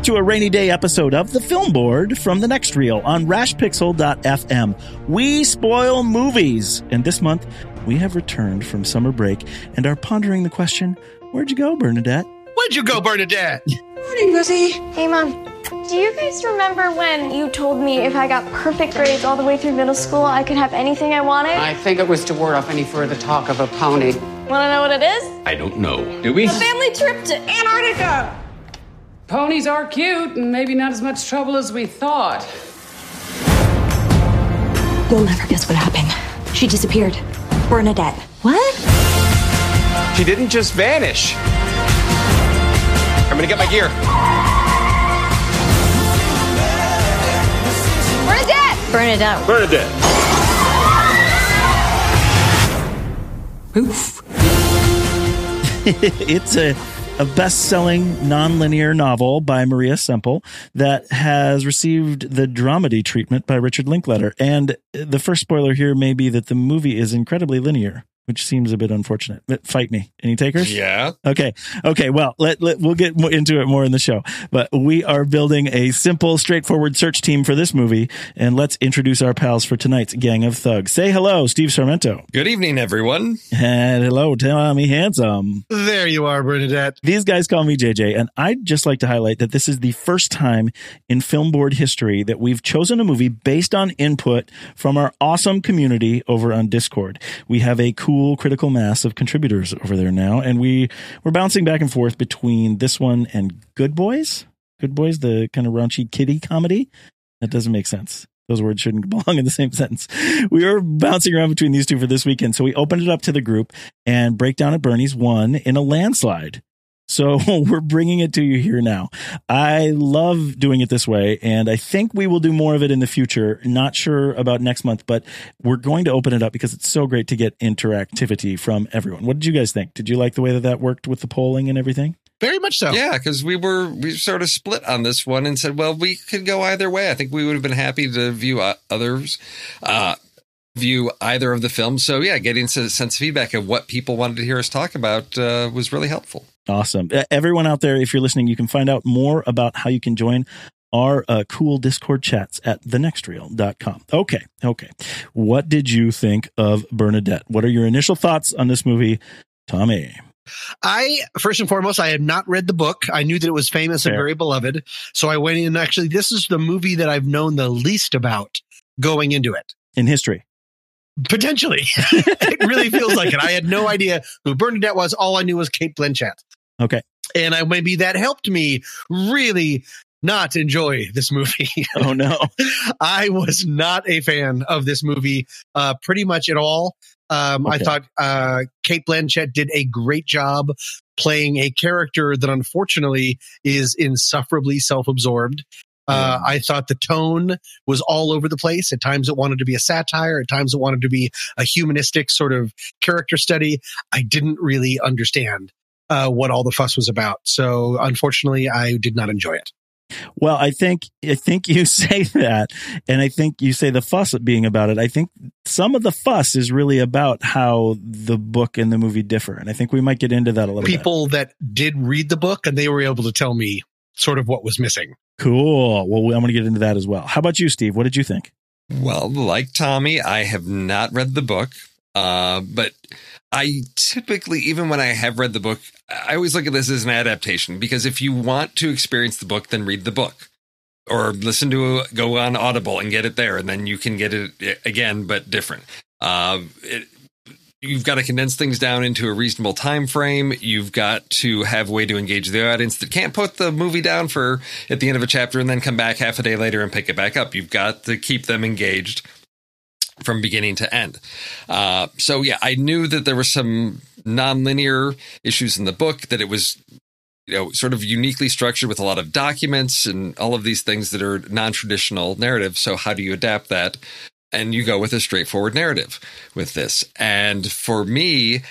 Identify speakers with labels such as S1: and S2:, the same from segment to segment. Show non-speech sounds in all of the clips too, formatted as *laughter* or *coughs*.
S1: Back to a rainy day episode of The Film Board from the Next Reel on rashpixel.fm. We spoil movies. And this month, we have returned from summer break and are pondering the question Where'd you go, Bernadette?
S2: Where'd you go, Bernadette?
S3: Morning, Rosie.
S4: Hey, Mom. Do you guys remember when you told me if I got perfect grades all the way through middle school, I could have anything I wanted?
S3: I think it was to ward off any further talk of a pony.
S4: Want to know what it is?
S2: I don't know. Do we?
S4: A family trip to Antarctica.
S3: Ponies are cute and maybe not as much trouble as we thought.
S5: You'll never guess what happened. She disappeared. Bernadette. What?
S2: She didn't just vanish. I'm gonna get my gear.
S4: Bernadette!
S5: Bernadette.
S2: Bernadette.
S3: Oof. *laughs*
S1: it's a a best-selling nonlinear novel by Maria Semple that has received the dramedy treatment by Richard Linklater. And the first spoiler here may be that the movie is incredibly linear which seems a bit unfortunate. But fight me. Any takers?
S2: Yeah.
S1: Okay. Okay. Well, let, let we'll get into it more in the show. But we are building a simple, straightforward search team for this movie, and let's introduce our pals for tonight's gang of thugs. Say hello, Steve Sarmento.
S2: Good evening, everyone.
S1: And hello, Tommy Handsome.
S6: There you are, Bernadette.
S1: These guys call me JJ, and I'd just like to highlight that this is the first time in film board history that we've chosen a movie based on input from our awesome community over on Discord. We have a cool cool critical mass of contributors over there now, and we we're bouncing back and forth between this one and Good Boys. Good Boys, the kind of raunchy kiddie comedy. That doesn't make sense. Those words shouldn't *laughs* belong in the same sentence. We were bouncing around between these two for this weekend, so we opened it up to the group and Breakdown at Bernie's won in a landslide. So *laughs* we're bringing it to you here now. I love doing it this way, and I think we will do more of it in the future. Not sure about next month, but we're going to open it up because it's so great to get interactivity from everyone. What did you guys think? Did you like the way that that worked with the polling and everything?
S6: Very much so.
S2: Yeah, because we were we sort of split on this one and said, well, we could go either way. I think we would have been happy to view uh, others. Uh, view either of the films. So yeah, getting a sense of feedback of what people wanted to hear us talk about uh, was really helpful.
S1: Awesome. Everyone out there, if you're listening, you can find out more about how you can join our uh, cool Discord chats at thenextreel.com. Okay, okay. What did you think of Bernadette? What are your initial thoughts on this movie, Tommy?
S6: I first and foremost, I had not read the book. I knew that it was famous and very beloved. So I went in. Actually, this is the movie that I've known the least about going into it.
S1: In history,
S6: Potentially, *laughs* it really feels like it. I had no idea who Bernadette was. All I knew was Cate Blanchett,
S1: okay.
S6: and I maybe that helped me really not enjoy this movie.
S1: Oh no, *laughs*
S6: I was not a fan of this movie, uh, pretty much at all. Um, I thought uh, Cate Blanchett did a great job playing a character that unfortunately is insufferably self-absorbed. Uh, I thought the tone was all over the place. At times it wanted to be a satire. At times it wanted to be a humanistic sort of character study. I didn't really understand uh, what all the fuss was about. So unfortunately, I did not enjoy it.
S1: Well, I think I think you *laughs* say that, and I think you say the fuss being about it. I think some of the fuss is really about how the book and the movie differ, and I think we might get into that a little bit.
S6: people that did read the book and they were able to tell me sort of what was missing.
S1: Cool. Well, I'm going to get into that as well. How about you, Steve? What did you think?
S2: Well, like Tommy, I have not read the book, uh, but I typically, even when I have read the book, I always look at this as an adaptation because if you want to experience the book, then read the book or listen to a, go on Audible and get it there, and then you can get it again, but different. Uh, it, you've got to condense things down into a reasonable time frame. You've got to have a way to engage the audience that can't put the movie down for at the end of a chapter and then come back half a day later and pick it back up. You've got to keep them engaged from beginning to end. Uh, so yeah, I knew that there were some nonlinear issues in the book that it was you know sort of uniquely structured with a lot of documents and all of these things that are non-traditional narrative so how do you adapt that and you go with a straightforward narrative with this. And for me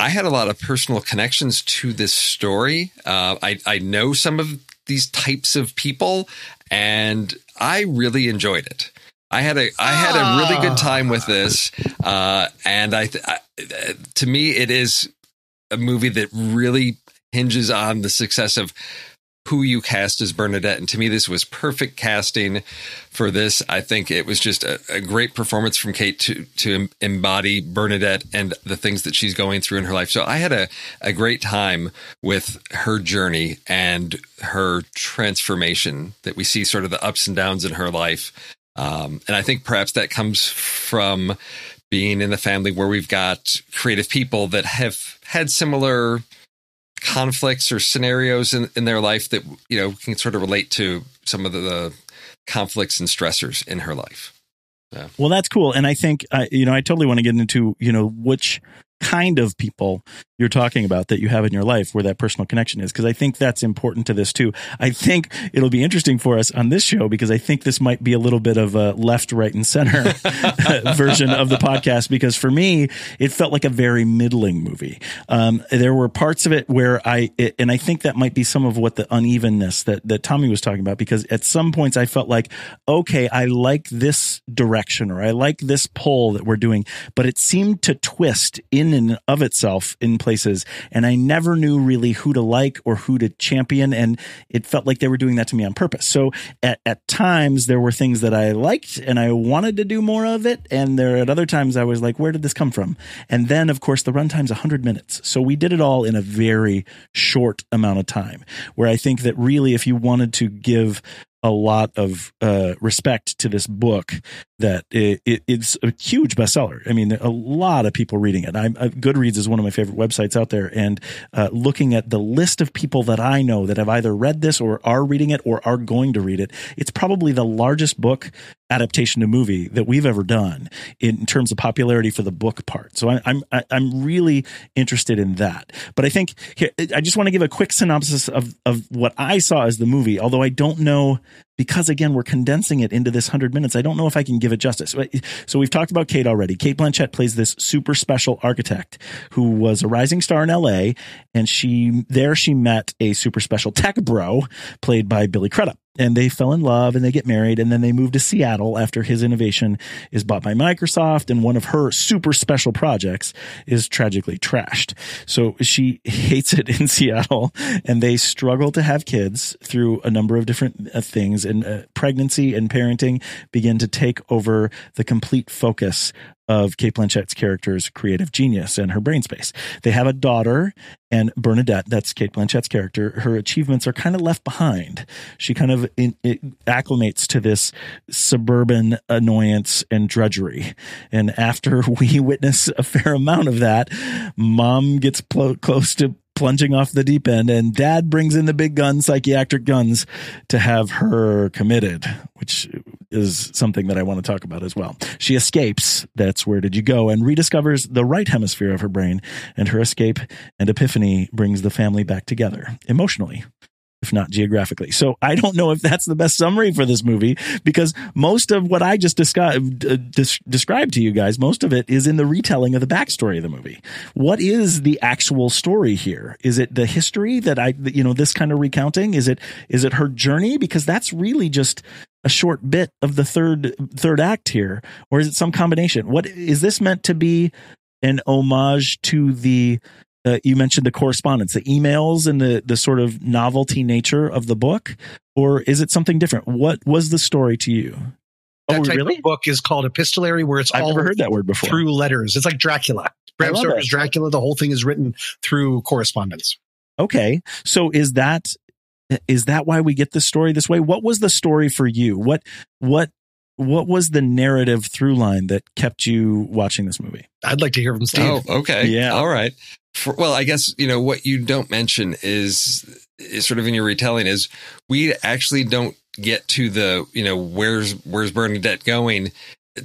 S2: i had a lot of personal connections to this story. Uh, I, I know some of these types of people and i really enjoyed it. I had a I had a really good time with this, uh, and I, th- I to me it is a movie that really hinges on the success of who you cast as Bernadette. And to me, this was perfect casting for this. I think it was just a, a great performance from Kate to to embody Bernadette and the things that she's going through in her life. So I had a, a great time with her journey and her transformation that we see sort of the ups and downs in her life. Um, and I think perhaps that comes from being in the family where we've got creative people that have had similar conflicts or scenarios in, in their life that you know can sort of relate to some of the, the conflicts and stressors in her life. Yeah.
S1: Well, that's cool, and I think uh, you know I totally want to get into you know which kind of people you're talking about that you have in your life where that personal connection is because I think that's important to this too. I think it'll be interesting for us on this show because I think this might be a little bit of a left, right, and center *laughs* *laughs* version of the podcast because for me it felt like a very middling movie. Um, there were parts of it where I it, and I think that might be some of what the unevenness that that Tommy was talking about because at some points I felt like okay I like this direction or I like this pull that we're doing, but it seemed to twist in and of itself in places, and I never knew really who to like or who to champion, and it felt like they were doing that to me on purpose. So at, at times there were things that I liked and I wanted to do more of it, and there at other times I was like, where did this come from? And then of course the runtime's hundred minutes, so we did it all in a very short amount of time. Where I think that really, if you wanted to give a lot of uh, respect to this book that it, it, it's a huge bestseller. I mean, a lot of people reading it. I'm, uh, Goodreads is one of my favorite websites out there, and uh, looking at the list of people that I know that have either read this or are reading it or are going to read it, it's probably the largest book adaptation to movie that we've ever done in terms of popularity for the book part. So I, I'm I'm really interested in that. But I think here, I just want to give a quick synopsis of of what I saw as the movie, although I don't know because again we're condensing it into this 100 minutes i don't know if i can give it justice. So we've talked about kate already. Cate Blanchett plays this super special architect who was a rising star in la and she there she met a super special tech bro played by billy crudup. And they fell in love and they get married and then they move to Seattle after his innovation is bought by Microsoft and one of her super special projects is tragically trashed. So she hates it in *laughs* Seattle and they struggle to have kids through a number of different uh, things and uh, pregnancy and parenting begin to take over the complete focus of Cate Blanchett's character's creative genius and her brain space. They have a daughter, and Bernadette, that's Cate Blanchett's character, her achievements are kind of left behind. She kind of in, acclimates to this suburban annoyance and drudgery. And after *laughs* we witness a fair amount of that, mom gets pl- close to plunging off the deep end and dad brings in the big guns, psychiatric guns to have her committed which is something that i want to talk about as well. She escapes. That's where did you go? And rediscovers the right hemisphere of her brain and her escape and epiphany brings the family back together emotionally if not geographically. So I don't know if that's the best summary for this movie because most of what I just described, uh, des- described to you guys, most of it is in the retelling of the backstory of the movie. What is the actual story here? Is it the history that I, you know, this kind of recounting? Is it, is it her journey? Because that's really just a short bit of the third, third act here. Or is it some combination? What is this meant to be an homage to the uh, you mentioned the correspondence, the emails, and the the sort of novelty nature of the book, or is it something different? What was the story to you?
S6: That oh, type really? of book is called epistolary, where it's
S1: I've
S6: all
S1: never heard that word before.
S6: Through letters, it's like Dracula. Bram Stoker's Dracula. The whole thing is written through correspondence.
S1: Okay, so is that is that why we get the story this way? What was the story for you? What what what was the narrative through line that kept you watching this movie?
S6: I'd like to hear from Steve.
S2: Oh, okay. Yeah. All right. For, well, I guess you know what you don't mention is is sort of in your retelling is we actually don't get to the you know where's where's Bernadette going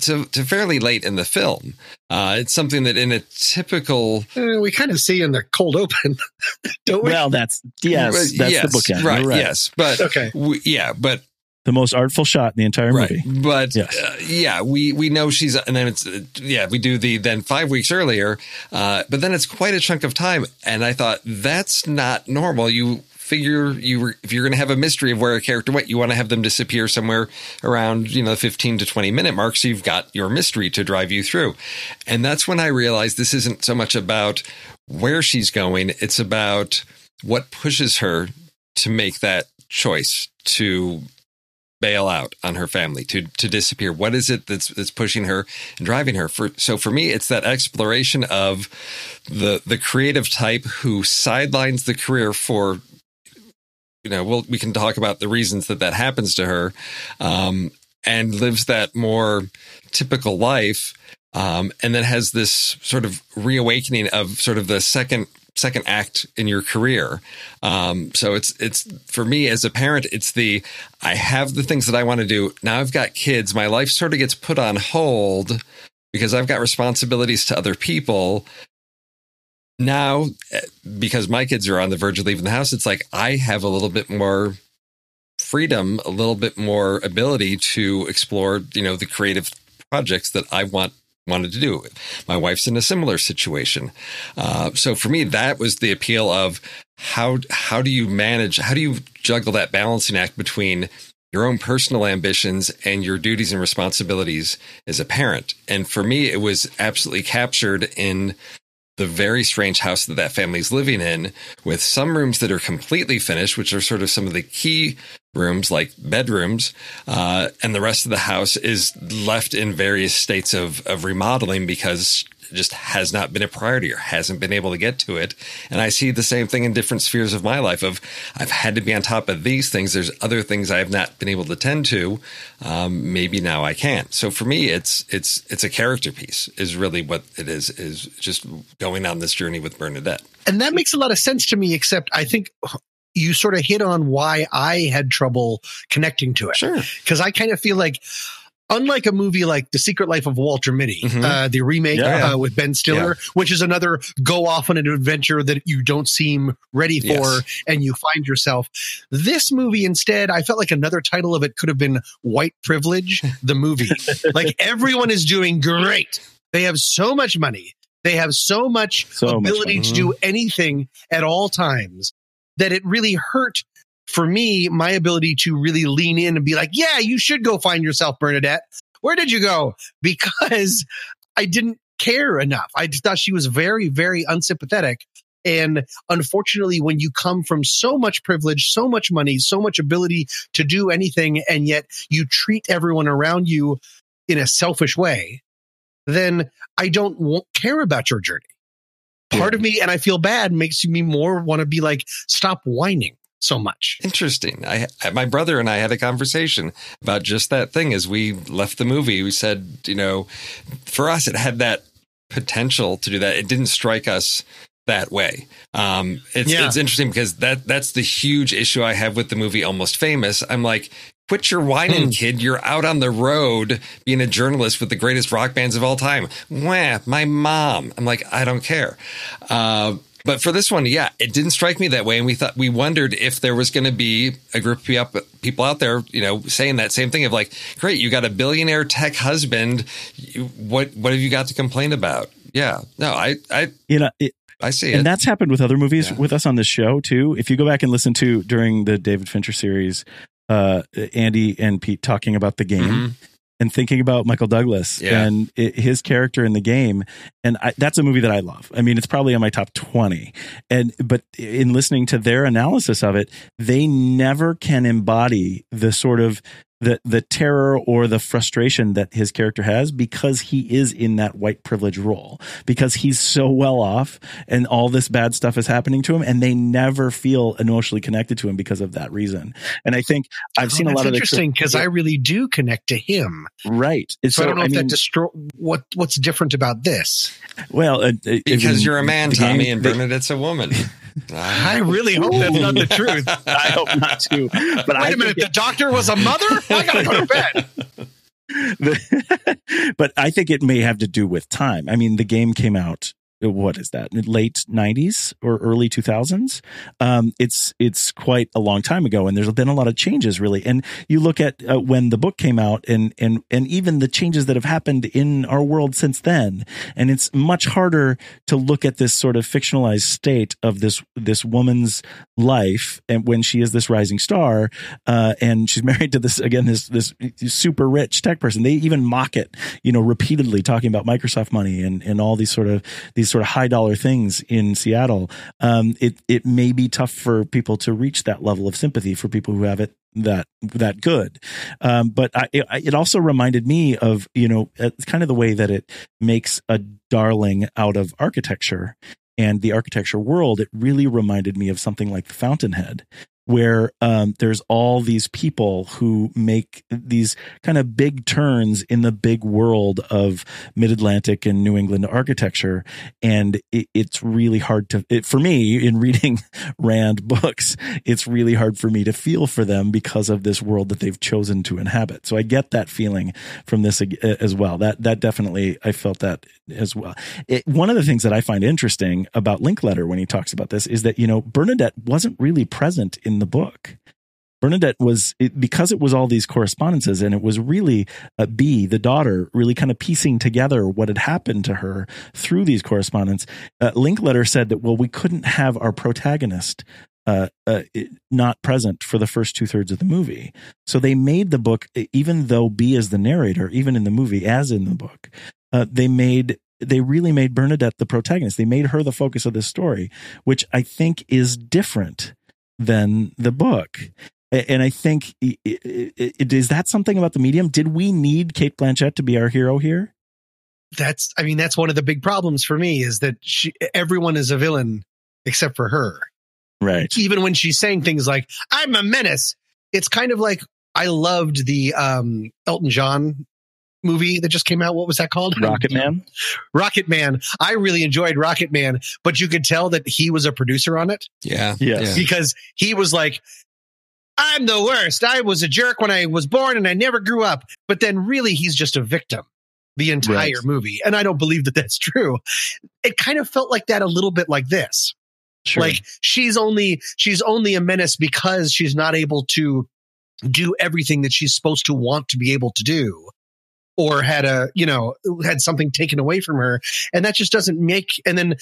S2: to, to fairly late in the film. Uh, it's something that in a typical
S6: uh, we kind of see in the cold open, *laughs* don't we?
S1: Well, that's yes, that's
S2: yes,
S1: the bookend,
S2: right,
S1: right?
S2: Yes, but
S6: okay,
S2: we, yeah, but
S1: the most artful shot in the entire
S2: right.
S1: movie.
S2: But
S1: yes.
S2: uh, yeah, we we know she's and then it's yeah we do the then five weeks earlier, uh, but then it's quite a chunk of time, and I thought that's not normal. You figure you if you're going to have a mystery of where a character went, you want to have them disappear somewhere around you know the 15 to 20 minute mark, so you've got your mystery to drive you through, and that's when I realized this isn't so much about where she's going; it's about what pushes her to make that choice to bail out on her family to to disappear. What is it that's that's pushing her and driving her? For so for me it's that exploration of the the creative type who sidelines the career for you know we'll, we can talk about the reasons that that happens to her um, and lives that more typical life um, and then has this sort of reawakening of sort of the second second act in your career. Um, so it's it's for me as a parent, it's the I have the things that I want to do. Now I've got kids. My life sort of gets put on hold because I've got responsibilities to other people. Now, eh, because my kids are on the verge of leaving the house, it's like I have a little bit more freedom, a little bit more ability to explore, you know, the creative projects that I want wanted to do. My wife's in a similar situation. Uh, so for me, that was the appeal of how how do you manage, how do you juggle that balancing act between your own personal ambitions and your duties and responsibilities as a parent. And for me, it was absolutely captured in the very strange house that that family is living in with some rooms that are completely finished, which are sort of some of the key rooms like bedrooms, uh, and the rest of the house is left in various states of, of remodeling because just has not been a priority or hasn't been able to get to it. And I see the same thing in different spheres of my life of I've had to be on top of these things. There's other things I have not been able to tend to. Um, maybe now I can. So for me, it's, it's, it's a character piece is really what it is, is just going on this journey with Bernadette.
S6: And that makes a lot of sense to me, except I think you sort of hit on why I had trouble connecting to it.
S2: Sure.
S6: Because I kind of feel like, unlike a movie like The Secret Life of Walter Mitty, mm-hmm. uh, the remake yeah. uh, with Ben Stiller, yeah. which is another go off on an adventure that you don't seem ready for yes. and you find yourself. This movie instead, I felt like another title of it could have been White Privilege, the movie. *laughs* like everyone is doing great. They have so much money. They have so much so ability much to do anything at all times that it really hurt for me, my ability to really lean in and be like, yeah, you should go find yourself, Bernadette. Where did you go? *laughs* Because I didn't care enough. I just thought she was very, very unsympathetic. And unfortunately, when you come from so much privilege, so much money, so much ability to do anything, and yet you treat everyone around you in a selfish way, then I don't won't care about your journey. Part of me, and I feel bad, makes me more want to be like, stop whining so much.
S2: Interesting. I, my brother and I had a conversation about just that thing as we left the movie. We said, you know, for us, it had that potential to do that. It didn't strike us that way. Um, it's,
S6: Yeah.
S2: it's interesting because that that's the huge issue I have with the movie Almost Famous. I'm like, quit your whining,
S6: Hmm.
S2: kid. You're out on the road being a journalist with the greatest rock bands of all time. Wah, my mom. I'm like, I don't care. Uh, but for this one, yeah, it didn't strike me that way, and we thought we wondered if there was going to be a group of people out there, you know, saying that same thing of like, "Great, you got a billionaire tech husband. What what have you got to complain about?" Yeah, no, I I
S1: You know, it,
S2: I see
S1: and
S2: it.
S1: that's happened with other movies
S2: Yeah.
S1: with us on this show too. If you go back and listen to during the David Fincher series, uh, Andy and Pete talking about the game
S2: Mhm.
S1: And thinking about Michael Douglas
S2: Yeah.
S1: and i his character in the game, and I, that's a movie that I love. I mean, it's probably on my top twenty. And but in listening to their analysis of it, they never can embody the sort of the the terror or the frustration that his character has because he is in that white privilege role because he's so well off and all this bad stuff is happening to him and they never feel emotionally connected to him because of that reason and i think i've seen
S6: Oh,
S1: a lot
S6: that's
S1: of
S6: interesting because I really do connect to him.
S1: right
S6: So, I don't know if
S1: mean,
S6: that destroy what what's different about this.
S1: well uh, uh,
S2: because
S1: in
S2: you're a man, Tommy,
S1: game,
S2: and
S1: they-
S2: Bernadette's a woman. *laughs*
S6: I really hope that's not the truth. *laughs*
S1: i hope not to but I
S6: Wait a minute,
S1: think
S6: the doctor was a mother? I gotta go to bed. *laughs*
S1: it- but I think it may have to do with time. I mean, the game came out. What is that? Late '90s or early 2000s? Um, it's it's quite a long time ago, and there's been a lot of changes, really. And you look at uh, when the book came out, and and and even the changes that have happened in our world since then. And it's much harder to look at this sort of fictionalized state of this this woman's life, and when she is this rising star, uh, and she's *laughs* married to this again this this super rich tech person. They even mock it, you know, repeatedly talking about Microsoft money and and all these sort of these sort of high dollar things in Seattle. Um, it it may be tough for people to reach that level of sympathy for people who have it that that good. Um, but I, it, it also reminded me of you know uh, kind of the way that it makes a darling out of architecture and the architecture world. It really reminded me of something like the Fountainhead where um, there's all these people who make these kind of big turns in the big world of mid Atlantic and New England architecture. And it, it's really hard to, it, for me, in reading *laughs* Rand books, it's really hard for me to feel for them because of this world that they've chosen to inhabit. So I get that feeling from this as well. That, that definitely, I felt that as well. It, one of the things that I find interesting about Linklater when he talks about this is that, you know, Bernadette wasn't really present in the book. Bernadette was it, because it was all these correspondences, and it was really uh, Bee, the daughter, really kind of piecing together what had happened to her through these correspondence. Uh, Linklater said that well, we couldn't have our protagonist uh, uh, not present for the first two thirds of the movie, so they made the book, even though Bee is the narrator, even in the movie as in the book, uh, they made they really made Bernadette the protagonist. They made her the focus of this story, which I think is different than the book. And I think is that something about the medium? Did we need Cate Blanchett to be our hero here?
S6: That's I mean, that's one of the big problems for me is that she everyone is a villain except for her.
S1: Right.
S6: Even when she's saying things like, I'm a menace, it's kind of like I loved the um Elton John movie that just came out. What was that called?
S1: Rocketman.
S6: Rocket Man. I really enjoyed Rocketman, but you could tell that he was a producer on it
S2: Yeah.
S1: Yes.
S2: Yeah.
S6: because he was like, I'm the worst. I was a jerk when I was born and I never grew up. But then really he's just a victim the entire
S1: Right.
S6: movie. And I don't believe that that's *laughs* true. It kind of felt like that a little bit like this.
S1: Sure.
S6: Like she's only she's only a menace because she's not able to do everything that she's supposed to want to be able to do. Or had a you know had something taken away from her. And that just doesn't make and then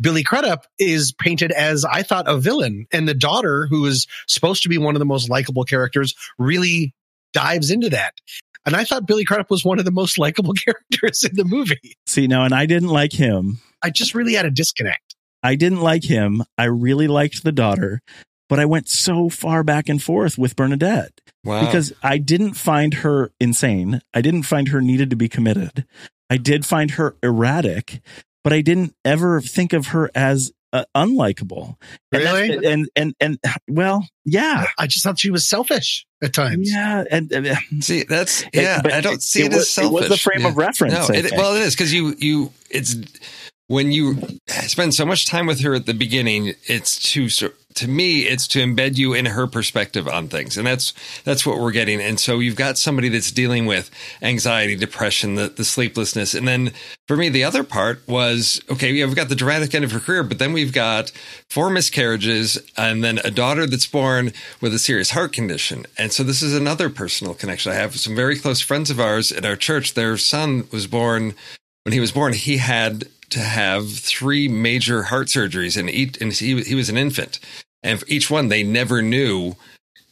S6: billy crudup is painted as i thought a villain. And the daughter who is supposed to be one of the most likable characters really dives into that. And i thought billy crudup was one of the most *laughs* likable *laughs* characters in the movie.
S1: See, now, and I didn't like him.
S6: i just really had a disconnect.
S1: I didn't like him. I really liked the daughter, but I went so far back and forth with Bernadette
S2: Wow.
S1: because I didn't find her insane. I didn't find her needed to be committed. I did find her erratic, but I didn't ever think of her as uh, unlikable. And that-
S6: Really?
S1: And, and and well, yeah,
S6: i just thought she was selfish at times
S1: yeah, and uh,
S2: See, that's yeah.
S1: but
S2: I don't see it,
S1: was,
S2: as selfish.
S1: It was the frame
S2: Yeah.
S1: of reference.
S2: No, it, well, it is because you you it's when you spend so much time with her at the beginning. It's to so- to me, it's to embed you in her perspective on things, and that's that's what we're getting. And so you've got somebody that's dealing with anxiety, depression, the the sleeplessness, and then for me, the other part was okay. We've got the dramatic end of her career, but then we've got four miscarriages, and then a daughter that's born with a serious heart condition. And so this is another personal connection. I have some very close friends of ours at our church. Their son was born when he was born. He had to have three major heart surgeries, and, each, and he, he was an infant. And for each one, they never knew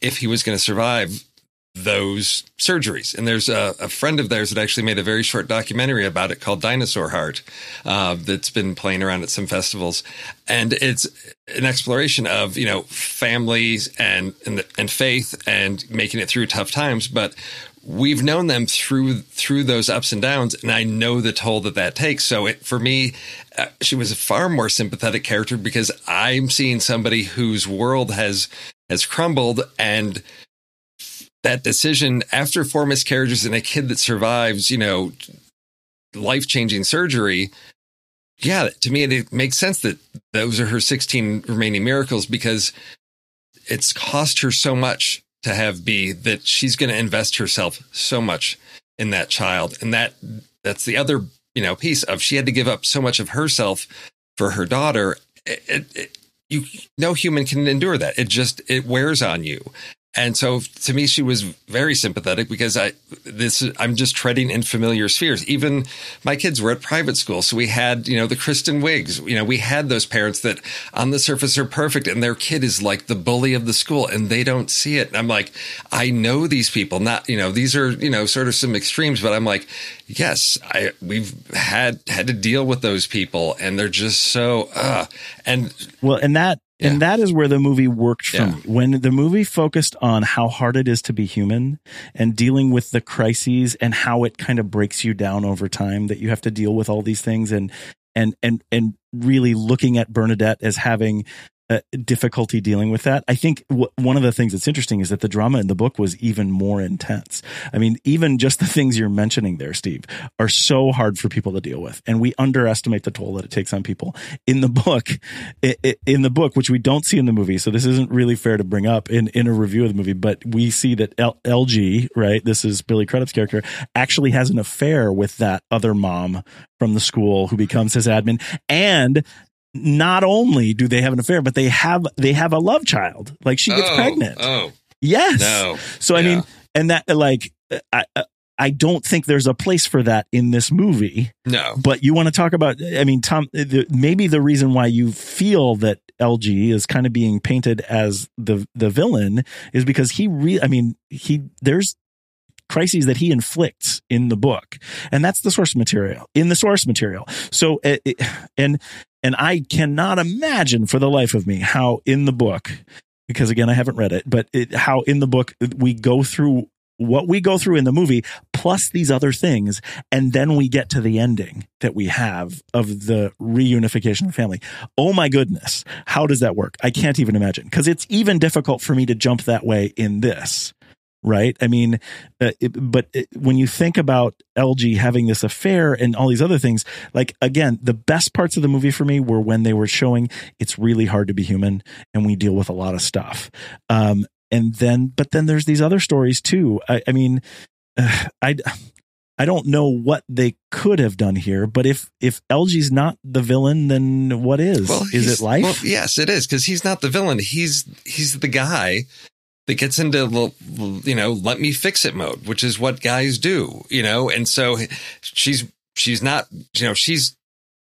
S2: if he was going to survive those surgeries. And there's a, a friend of theirs that actually made a very short documentary about it called Dinosaur Heart uh, that's been playing around at some festivals. And it's an exploration of, you know, families and, and, and faith and making it through tough times. But we've known them through through those ups and downs and i know the toll that that takes so it, for me Uh, she was a far more sympathetic character because i'm seeing somebody whose world has has crumbled and that decision after four miscarriages and a kid that survives you know life-changing surgery yeah to me it makes sense that those are her 16 remaining miracles because it's cost her so much to have Bee that she's going to invest herself so much in that child. And that that's the other, you know, piece of she had to give up so much of herself for her daughter. It, it, you no human can endure that. It just it wears on you. And so to me, she was very sympathetic because I this I'm just treading in familiar spheres. Even my kids were at private school, so we had you know the Kristen Wiigs. You know we had those parents that on the surface are perfect, and their kid is like the bully of the school, and they don't see it. And I'm like, I know these people. Not you know these are you know sort of some extremes, but I'm like, yes, I we've had had to deal with those people, and they're just so uh and
S1: Well, and that
S2: Yeah.
S1: and that is where the movie worked for
S2: Yeah.
S1: me. When the movie focused on how hard it is to be human and dealing with the crises and how it kind of breaks you down over time that you have to deal with all these things and and and and really looking at Bernadette as having uh, difficulty dealing with that. I think w- one of the things that's interesting is that the drama in the book was even more intense. I mean, even just the things you're mentioning there, Steve, are so hard for people to deal with, and we underestimate the toll that it takes on people. In the book, i- i- in the book, which we don't see in the movie, so this isn't really fair to bring up in in a review of the movie, but we see that L- Elgie, right? This is Billy Crudup's character, actually has an affair with that other mom from the school who becomes his admin, and not only do they have an affair, but they have they have a love child. Like she gets
S2: oh,
S1: pregnant.
S2: Oh
S1: Yes.
S2: no,
S1: So I
S2: Yeah.
S1: mean, and that like I I don't think there's a place for that in this movie.
S2: no.
S1: But you want to talk about? I mean, Tom, the, maybe the reason why you feel that Elgie is kind of being painted as the the villain is because he re. I mean, he there's crises that he inflicts in the book. And that's the source material in the source material. So it, and and i cannot imagine for the life of me how in the book because again i haven't read it but it, how in the book we go through what we go through in the movie plus these other things and then we get to the ending that we have of the reunification of the family. Oh my goodness how does that work? I can't even imagine because it's even difficult for me to jump that way in this right i mean uh, it, but it, when you think about Elgie having this affair and all these other things like again the best parts of the movie for me were when they were showing it's really hard to be human and we deal with a lot of stuff um and then but then there's these other stories too i, I mean uh, *sighs* i I don't know what they could have done here, but if if Elgie's not the villain, then what is? is it life?
S2: Well, yes, it is because he's not the villain. He's he's the guy that gets into you know let me fix it mode, which is what guys do, you know. And so she's she's not you know she's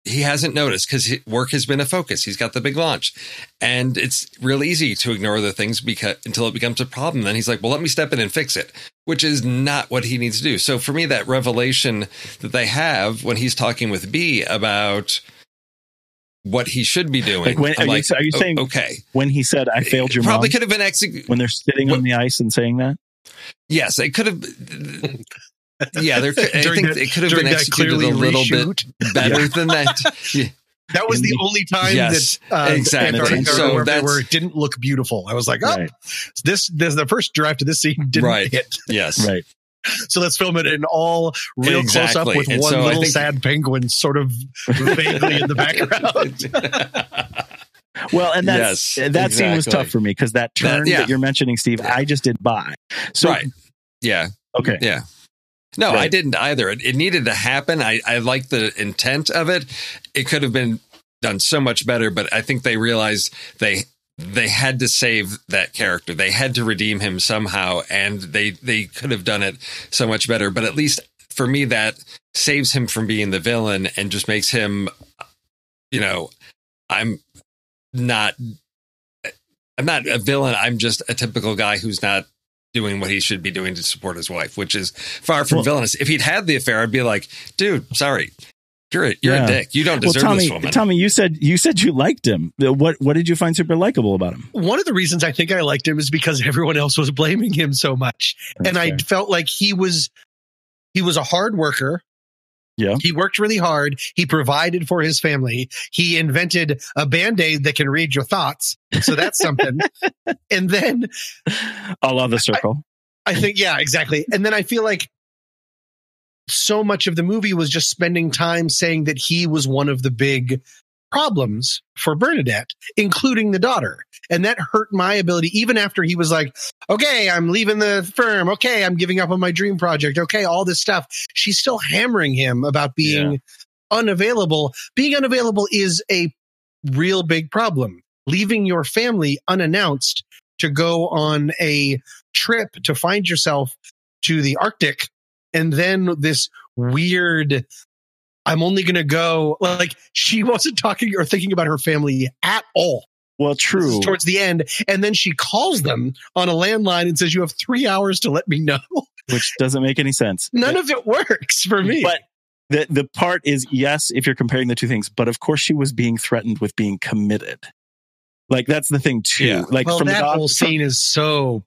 S2: he hasn't noticed because work has been a focus. He's got the big launch, and it's real easy to ignore the things because until it becomes a problem. Then he's like, "Well, let me step in and fix it," which is not what he needs to do. So for me, that revelation that they have when he's talking with Bee about what he should be doing.
S1: Like when, are, like, you, are, you, oh, saying
S2: okay
S1: when he said I failed your
S2: probably
S1: mom,
S2: could have been executed
S1: when they're sitting on the ice and saying that?
S2: Yes, it could have. Yeah, there. I think that, it could have been executed a little reshoot. bit *laughs* better yeah. than that. *laughs* Yeah.
S6: That was the, the only time yes, that uh,
S2: exactly. Antarctica so
S6: where it didn't look beautiful. I was like, oh, right. this, this the first draft of this scene didn't
S2: right.
S6: hit.
S2: Yes,
S1: right. *laughs*
S6: So let's film it in all real exactly. close up with and one so little think, sad penguin sort of vaguely in the *laughs* background. *laughs*
S1: Well, and that's, yes, that exactly. scene was tough for me because that turn that, yeah. that, you're mentioning, Steve, I just did buy. So,
S2: right. Yeah.
S1: Okay.
S2: Yeah. No, right. I didn't either. It, it, needed to happen. I, I like the intent of it. It could have been done so much better, but I think they realized they they had to save that character. They had to redeem him somehow, and they they could have done it so much better. But at least for me, that saves him from being the villain and just makes him, you know, I'm not. I'm not a villain. I'm just a typical guy who's not doing what he should be doing to support his wife, which is far from well, villainous. If he'd had the affair, I'd be like, dude, sorry, you're a, you're yeah. a dick. You don't deserve
S1: well, Tommy,
S2: this woman.
S1: Tommy, you said you said you liked him. What what did you find super likable about him?
S6: One of the reasons I think I liked him is because everyone else was blaming him so much, That's and fair. I felt like he was he was a hard worker.
S1: Yeah.
S6: He worked really hard. He provided for his family. He invented a band-aid that can read your thoughts. So that's something. *laughs* and then
S1: I love the circle.
S6: I, I think, yeah, exactly. And then I feel like so much of the movie was just spending time saying that he was one of the big problems for Bernadette, including the daughter. And that hurt my ability, even after he was like, okay, I'm leaving the firm. Okay, I'm giving up on my dream project. Okay, all this stuff. She's still hammering him about being yeah. unavailable. Being unavailable is a real big problem. Leaving your family unannounced to go on a trip to find yourself to the Arctic and then this weird I'm only going to go like she *laughs* wasn't talking or thinking about her family at all.
S1: Well, true.
S6: Towards the end. And then she calls them on a landline and says, You have three hours to let me know. *laughs*
S1: Which doesn't make any sense.
S6: None but, of it works for me.
S1: But the, the part is, yes, if you're comparing the two things, but of course she was being threatened with being committed. Like that's the thing too. Yeah. Like
S6: well, from that the whole scene is so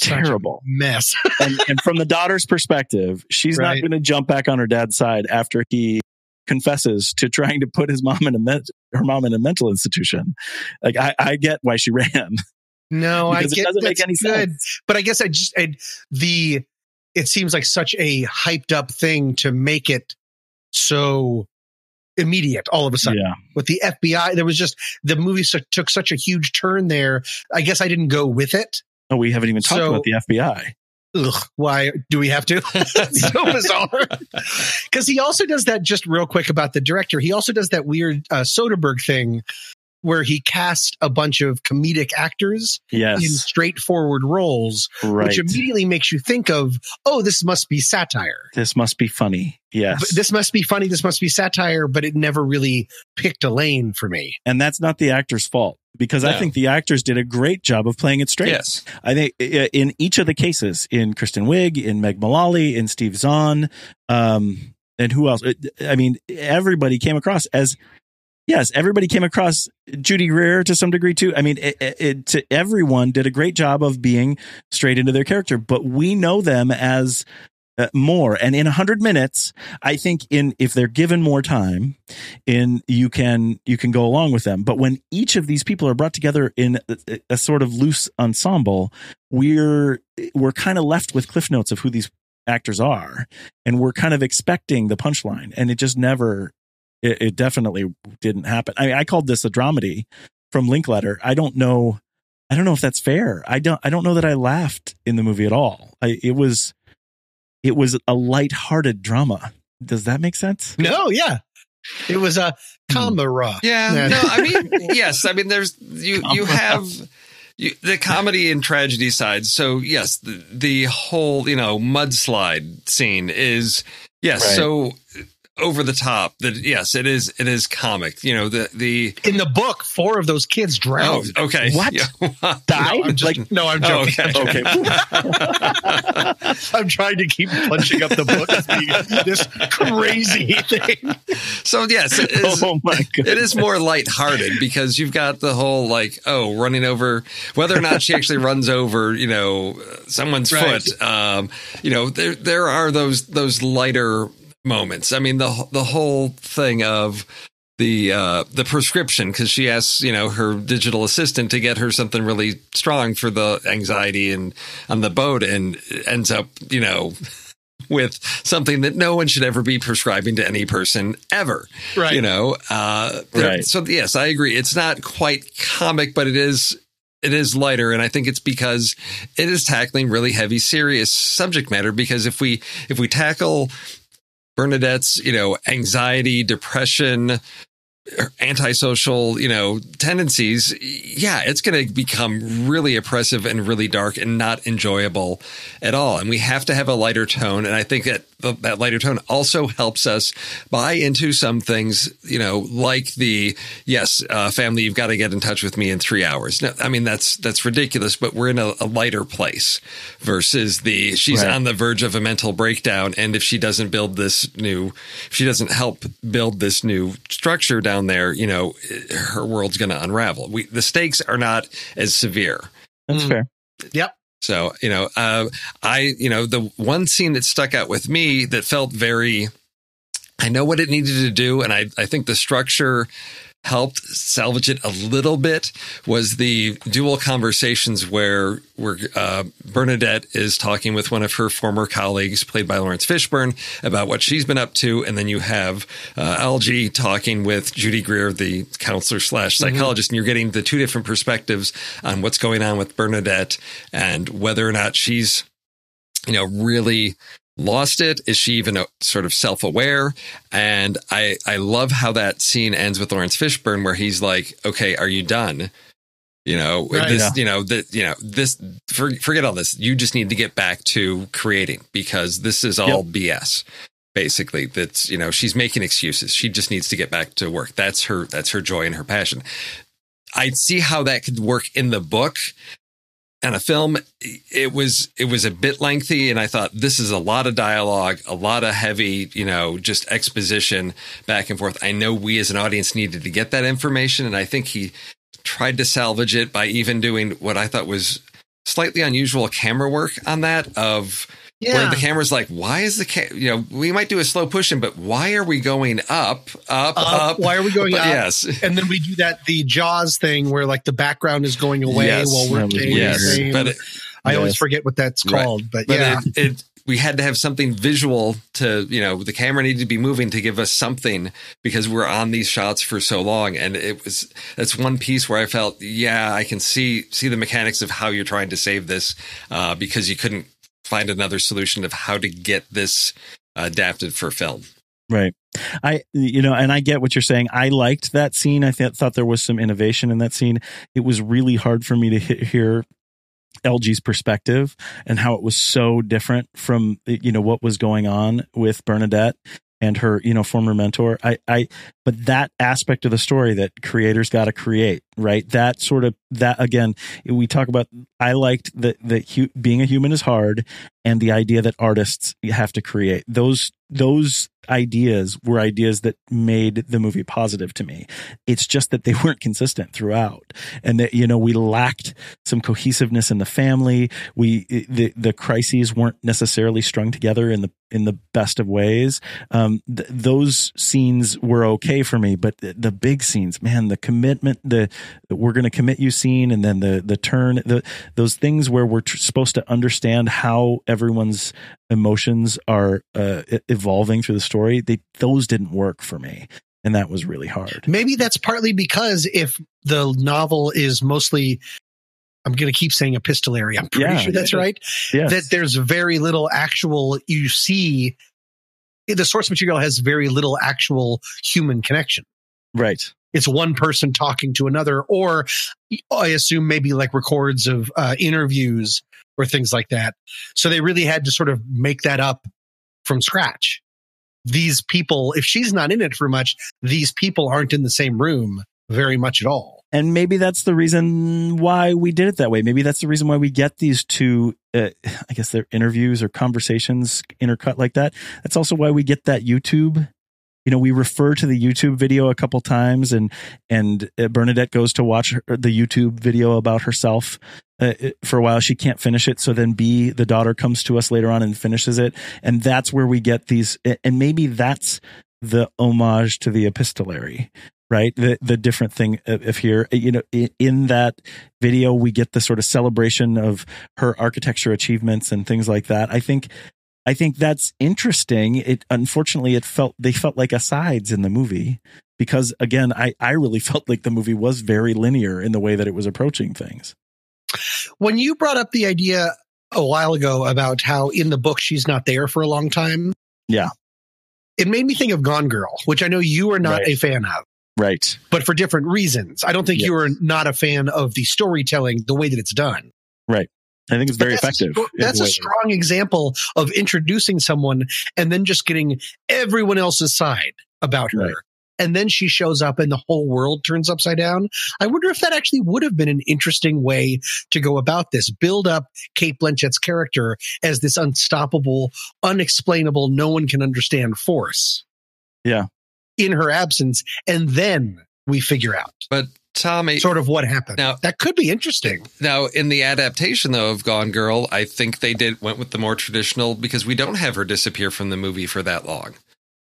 S1: terrible
S6: mess. *laughs*
S1: and, and, from the daughter's perspective, she's right. not going to jump back on her dad's side after he confesses to trying to put his mom in a me- her mom in a mental institution. Like I, I get why she ran.
S6: No, I get it doesn't make any good. sense. But I guess I just I, the it seems like such a hyped up thing to make it so immediate all of a sudden
S1: yeah.
S6: with the FBI. There was just the movie so, took such a huge turn there. I guess I didn't go with it.
S1: Oh, we haven't even talked so, about the FBI.
S6: Ugh, why do we have to? *laughs* so bizarre. Because he also does that. Just real quick about the director, he also does that weird uh, Soderbergh thing where he cast a bunch of comedic actors
S1: yes.
S6: in straightforward roles, right. which immediately makes you think of, oh, this must be satire.
S1: This must be funny. Yes.
S6: But this must be funny. This must be satire, but it never really picked a lane for me.
S1: And that's not the actor's fault because no. I think the actors did a great job of playing it straight.
S2: Yes.
S1: I think in each of the cases, in Kristen Wiig, in Meg Mullally, in Steve Zahn, um, and who else? I mean, everybody came across as yes, everybody came across Judy Greer to some degree too. I mean, it, it, to everyone did a great job of being straight into their character, but we know them as uh, more. And in a hundred minutes, I think in if they're given more time, in you can you can go along with them. But when each of these people are brought together in a, a sort of loose ensemble, we're we're kind of left with cliff notes of who these actors are, and we're kind of expecting the punchline, and it just never it, it definitely didn't happen. I mean, I called this a dramedy from Linklater. I don't know. I don't know if that's fair. I don't. I don't know that I laughed in the movie at all. I, it was, it was a light-hearted drama. Does that make sense?
S6: No. Yeah. It was a hmm. camera.
S2: Yeah. No. I mean, *laughs* yes. I mean, there's you. You have you, the comedy and tragedy side. So yes, the, the whole you know mudslide scene is yes.
S1: Right.
S2: So over the top that yes it is it is comic you know the the
S6: In the book, four of those kids
S2: oh
S6: drowned.
S2: okay
S1: What?
S2: Yeah.
S1: Die? *laughs*
S6: No, I'm just,
S1: like,
S6: no, I'm
S2: Oh, *laughs*
S6: joking.
S2: okay. *laughs*
S1: okay.
S6: I'm trying to keep punching up the book this crazy thing.
S2: so yes it is,
S1: oh my god.
S2: it is more lighthearted because you've got the whole like oh running over whether or not she actually runs over you know someone's
S6: Right.
S2: foot um you know there there are those those lighter moments i mean the the whole thing of the uh the prescription because she asks you know her digital assistant to get her something really strong for the anxiety and on the boat and ends up you know *laughs* with something that no one should ever be prescribing to any person ever
S6: Right.
S2: you know uh
S1: Right.
S2: so yes i agree it's not quite comic but it is it is lighter and i think it's because it is tackling really heavy serious subject matter because if we if we tackle bernadette's you know anxiety depression er, antisocial you know tendencies yeah it's going to become really oppressive and really dark and not enjoyable at all. And we have to have a lighter tone. And i think that the, that lighter tone also helps us buy into some things you know like the yes uh, family you've got to get in touch with me in three hours no, i mean that's that's ridiculous but we're in a, a lighter place versus the she's
S1: Right.
S2: on the verge of a mental breakdown and if she doesn't build this new if she doesn't help build this new structure down there you know her world's going to unravel we the stakes are not as severe
S1: That's
S6: Mm.
S1: fair.
S6: Yep.
S2: So, you know, uh, I, you know, the one scene that stuck out with me that felt very, I know what it needed to do. And I, I think the structure helped salvage it a little bit was the dual conversations where, where, uh, Bernadette is talking with one of her former colleagues played by Laurence Fishburne about what she's been up to. And then you have, uh, Elgie talking with Judy Greer, the counselor slash psychologist, and you're getting the two different perspectives on what's going on with Bernadette and whether or not she's, you know, really lost it. Is she even sort of self aware? And I, I love how that scene ends with Laurence Fishburne, where he's like, okay, are you done? You know,
S6: Right.
S2: this,
S1: Yeah.
S2: you know, that, you know, this, for, forget all this. You just need to get back to creating because this is all BS. Basically, that's, you know, she's making excuses. She just needs to get back to work. That's her, that's her joy and her passion. I see how that could work in the book and a film it was it was a bit lengthy and i thought this is a lot of dialogue a lot of heavy you know just exposition back and forth. I know we as an audience needed to get that information and i think he tried to salvage it by even doing what i thought was slightly unusual camera work on that of where
S6: Yeah.
S2: the camera's like why is the ca- you know we might do a slow push in but why are we going up up
S6: Up,
S2: up
S6: why are we going
S2: But
S6: up?
S2: yes *laughs*
S6: And then we do that the Jaws thing where like the background is going away
S2: Yes.
S6: while we're
S1: That
S6: doing
S2: yes
S6: the same.
S2: but it,
S6: I always forget what that's
S2: Right.
S6: called. But,
S2: but
S6: yeah.
S2: it, it we had to have something visual to you know the camera needed to be moving to give us something because we're on these shots for so long and it was that's one piece where i felt yeah i can see see the mechanics of how you're trying to save this uh, because you couldn't find another solution of how to get this adapted for film
S1: Right. I, you know, and I get what you're saying. I liked that scene. I th- thought there was some innovation in that scene. It was really hard for me to he- hear Elgie's perspective and how it was so different from, you know, what was going on with Bernadette and her, you know, former mentor. I, I, but that aspect of the story that creators got to create, right? That sort of, that again, we talk about, I liked that, that being a human is hard and the idea that artists have to create those, those ideas were ideas that made the movie positive to me. It's just that they *laughs* weren't consistent throughout and that, you know, we lacked some cohesiveness in the family. We, the, the crises weren't necessarily strung together in the, in the best of ways. Um, th- those scenes were okay for me, but the, the big scenes, man, the commitment, the, we're going to commit you scene and then the, the turn, the, those things where we're tr- supposed to understand how everyone's emotions are uh, evolving through the story. They, those didn't work for me. And that was really hard.
S6: Maybe that's partly because if the novel is mostly, I'm going to keep saying epistolary. I'm pretty
S1: Yeah,
S6: sure that's right.
S1: Yes.
S6: That there's very little actual, you see, the source material has very little actual human connection.
S1: right.
S6: it's one person talking to another, or I assume maybe like records of uh, interviews or things like that. So they really had to sort of make that up from scratch. These people, if she's not in it for much, these people aren't in the same room very much at all.
S1: And maybe that's the reason why we did it that way. Maybe that's the reason why we get these two, uh, I guess they're interviews or conversations intercut like that. That's also why we get that YouTube you know, we refer to the YouTube video a couple times, and and uh, Bernadette goes to watch her, the YouTube video about herself uh, for a while. She can't finish it, so then B, the daughter, comes to us later on and finishes it, and that's where we get these. And maybe that's the homage to the epistolary, right? The the different thing of here, you know, in that video, we get the sort of celebration of her architecture achievements and things like that. I think I think that's interesting. It unfortunately it felt they felt like asides in the movie because again, I I really *laughs* felt like the movie was very linear in the way that it was approaching things.
S6: When you brought up the idea a while ago about how in the book she's not there for a long time.
S1: Yeah.
S6: It made me think of Gone Girl, which I know you are not
S1: Right.
S6: a fan of,
S1: Right.
S6: but for different reasons. I don't think you
S1: Yes.
S6: are not a fan of the storytelling, the way that it's done.
S1: I think it's very
S6: that's
S1: effective.
S6: stro-
S1: in the
S6: That's a strong example of introducing someone and then just getting everyone else's side about her.
S1: Right.
S6: And then she shows up and the whole world turns upside down. I wonder if that actually would have been an interesting way to go about this. Build up Cate Blanchett's character as this unstoppable, unexplainable, no one can understand force.
S1: Yeah.
S6: In her absence. And then we figure out
S2: But Tommy,
S6: sort of what happened.
S2: Now-
S6: that could be interesting.
S2: Now, in the adaptation though of Gone Girl, I think they did went with the more traditional because we don't have her disappear from the movie for that long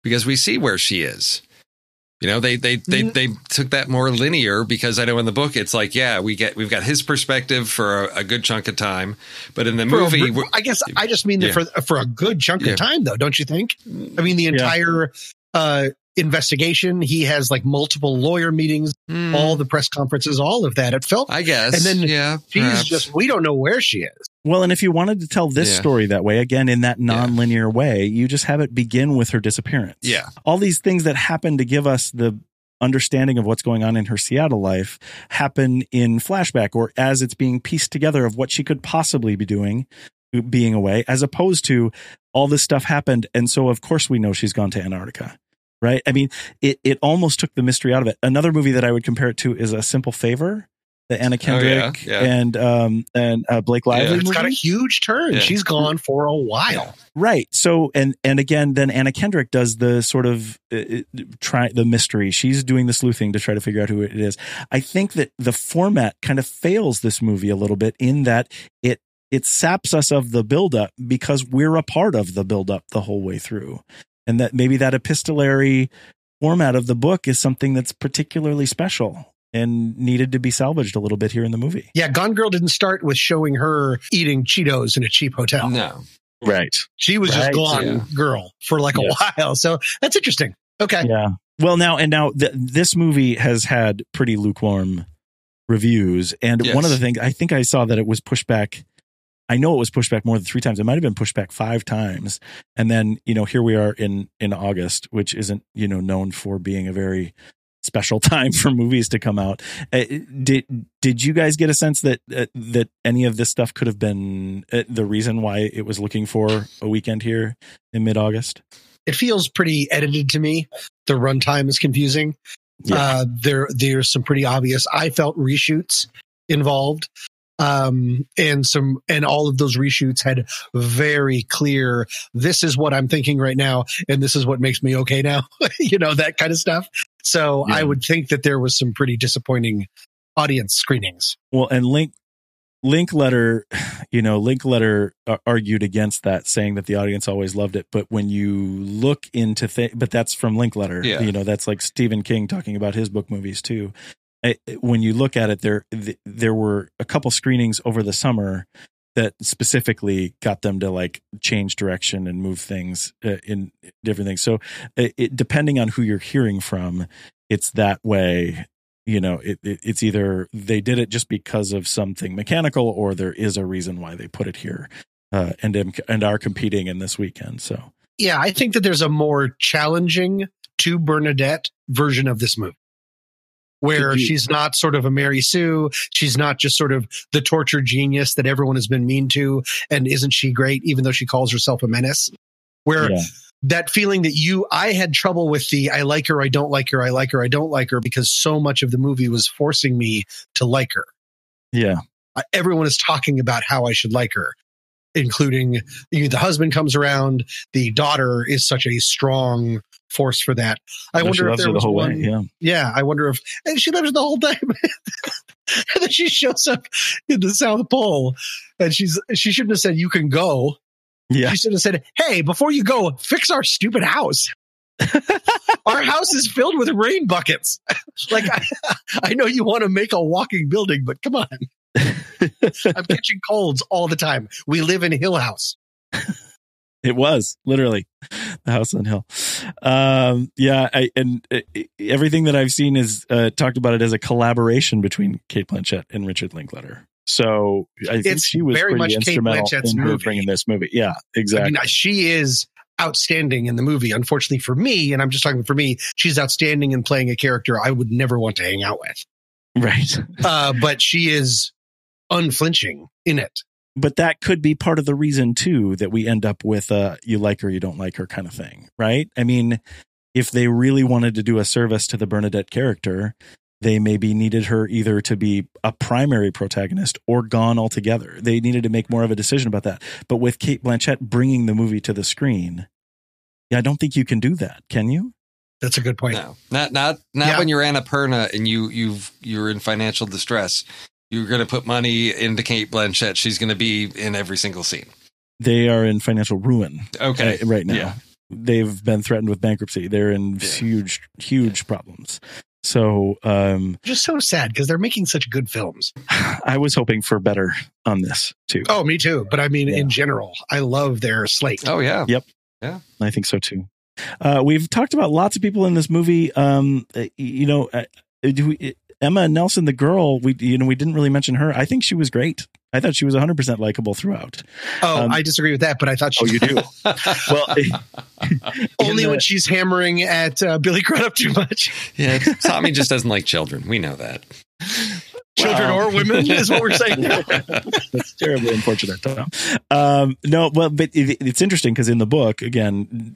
S2: because we see where she is. You know, they they they
S6: Mm.
S2: they took that more linear because I know in the book it's like, yeah, we get we've got his perspective for a, a good chunk of time, but in the
S6: For
S2: movie,
S6: br-
S2: we're-
S6: I guess I just mean that
S2: Yeah.
S6: for for a good chunk
S2: Yeah.
S6: of time, though, don't you think? I mean, the entire uh, investigation. He has like multiple lawyer meetings,
S2: Hmm,
S6: all the press conferences, all of that. It felt
S2: I guess,
S6: and then
S2: yeah,
S6: she's
S2: perhaps.
S6: just we don't know where she is.
S1: Well, and if you wanted to tell this
S2: Yeah.
S1: story that way, again, in that non-linear way, you just have it begin with her disappearance.
S2: Yeah.
S1: All these things that happen to give us the understanding of what's going on in her Seattle life happen in flashback or as it's being pieced together of what she could possibly be doing being away, as opposed to all this stuff happened. And so of course we know she's gone to Antarctica. Right. I mean, it, it almost took the mystery out of it. Another movie that I would compare it to is A Simple Favor, the Anna
S2: Oh, yeah,
S1: Kendrick
S2: yeah.
S1: and um and uh, Blake Lively
S2: Yeah.
S6: It's got a huge turn.
S2: Yeah.
S6: She's gone for a while.
S1: Right. So and and again, then Anna Kendrick does the sort of uh, uh, try the mystery. She's doing the sleuthing to try to figure out who it is. I think that the format kind of fails this movie a little bit in that it it saps us of the buildup because we're a part of the buildup the whole way through, and that maybe that epistolary format of the book is something that's particularly special and needed to be salvaged a little bit here in the movie.
S6: Yeah, Gone Girl didn't start with showing her eating Cheetos in a cheap hotel.
S2: no.
S1: Right.
S6: She was just
S1: Right,
S6: Gone
S2: yeah.
S6: Girl for like a while. So that's interesting. Okay.
S1: Yeah. Well, now and now th- this movie has had pretty lukewarm reviews, and
S2: Yes.
S1: one of the things I think I saw that it was pushed back. I know it was pushed back more than three times. It might have been pushed back five times, and then you know here we are in in August, which isn't you know known for being a very special *laughs* time for movies to come out. Uh, did did you guys get a sense that uh, that any of this stuff could have been uh, the reason why it was looking for a weekend here in mid August?
S6: It feels pretty edited to me. The runtime is confusing.
S1: Yeah.
S6: Uh, there, there's some pretty obvious. I felt reshoots involved, um, and some, and all of those reshoots had very clear. This is what I'm thinking right now, and this is what makes me okay now. *laughs* you know that kind of stuff. So
S1: Yeah.
S6: I would think that there was some pretty disappointing audience screenings.
S1: Well, and Link Linklater, *sighs* you know, Linklater uh, argued against that, saying that the audience always loved it. But when you look into things, but that's from Linklater.
S2: Yeah.
S1: You know, that's like Stephen King talking about his book movies too. When you look at it, there there were a couple screenings over the summer that specifically got them to like change direction and move things uh, in different things. So, it, it, depending on who you're hearing from, it's that way you know it, it, it's either they did it just because of something mechanical or there is a reason why they put it here uh, and and are competing in this weekend so
S6: Yeah, I think that there's a more challenging to Bernadette version of this movie. Where
S1: you-
S6: she's not sort of a Mary Sue. She's not just sort of the tortured genius that everyone has been mean to. And isn't she great, even though she calls herself a menace? Where
S1: Yeah.
S6: that feeling that you, I had trouble with the I like her, I don't like her, I like her, I don't like her, because so much of the movie was forcing me to like her.
S1: Yeah.
S6: Everyone is talking about how I should like her, including you know, the husband comes around. The daughter is such a strong force for that. I
S1: No,
S6: wonder if there
S1: her the
S6: was
S1: whole
S6: one.
S1: way. Yeah.
S6: Yeah, I wonder if and she lives the whole time. *laughs* and then she shows up in the South Pole, and she's she shouldn't have said you can go.
S1: Yeah.
S6: She should have said, "Hey, before you go, fix our stupid house." *laughs* our house is filled with rain buckets. *laughs* like I, I know you want to make a walking building, but come on. I'm catching colds all the time. We live in Hill House.
S1: It was literally *laughs* the house on hill. Um, yeah, I, and uh, everything that I've seen is uh, talked about it as a collaboration between Cate Blanchett and Richard Linklater. So I think
S6: It's
S1: she was
S6: very
S1: pretty
S6: much Kate
S1: instrumental
S6: Blanchett's
S1: in
S6: movie.
S1: bringing this movie. Yeah,
S6: I
S1: exactly.
S6: mean, she is outstanding in the movie. Unfortunately for me, and I'm just talking for me, she's outstanding in playing a character I would never want to hang out with.
S1: right.
S6: Uh, but she is unflinching in it.
S1: But that could be part of the reason too that we end up with a you like her, you don't like her kind of thing, right? I mean, if they really wanted to do a service to the Bernadette character, they maybe needed her either to be a primary protagonist or gone altogether. They needed to make more of a decision about that. But with Cate Blanchett bringing the movie to the screen, yeah, I don't think you can do that, can you?
S6: That's a good point.
S2: No, not not not
S6: Yeah.
S2: when you're Annapurna and you you've you're in financial distress. You're going to put money into Cate Blanchett. She's going to be in every single scene.
S1: They are in financial ruin
S2: Okay,
S1: uh, right now.
S2: Yeah.
S1: They've been threatened with bankruptcy. They're in
S2: Yeah.
S1: huge, huge problems. So, um,
S6: Just so sad because they're making such good films. *sighs*
S1: I was hoping for better on this too.
S6: Oh, me too. But I mean,
S1: Yeah.
S6: in general, I love their slate.
S2: Oh yeah. Yep. Yeah.
S1: I think so too. Uh, we've talked about lots of people in this movie. Um, uh, you know, uh, do we, Emma Nelson, the girl, we you know we didn't really mention her. I think she was great. I thought she was 100 percent likable throughout.
S6: Oh,
S1: Um,
S6: I disagree with that, but I thought she
S1: Oh, you do? *laughs* well, *laughs*
S6: only
S1: in
S6: when she's hammering at uh, Billy Crudup too much.
S2: yeah. Tommy just doesn't like children. We know that.
S6: Children
S1: Wow.
S6: or women is what we're saying. *laughs*
S1: That's terribly unfortunate. Tom. Um, no, well, but it, it's interesting because in the book, again,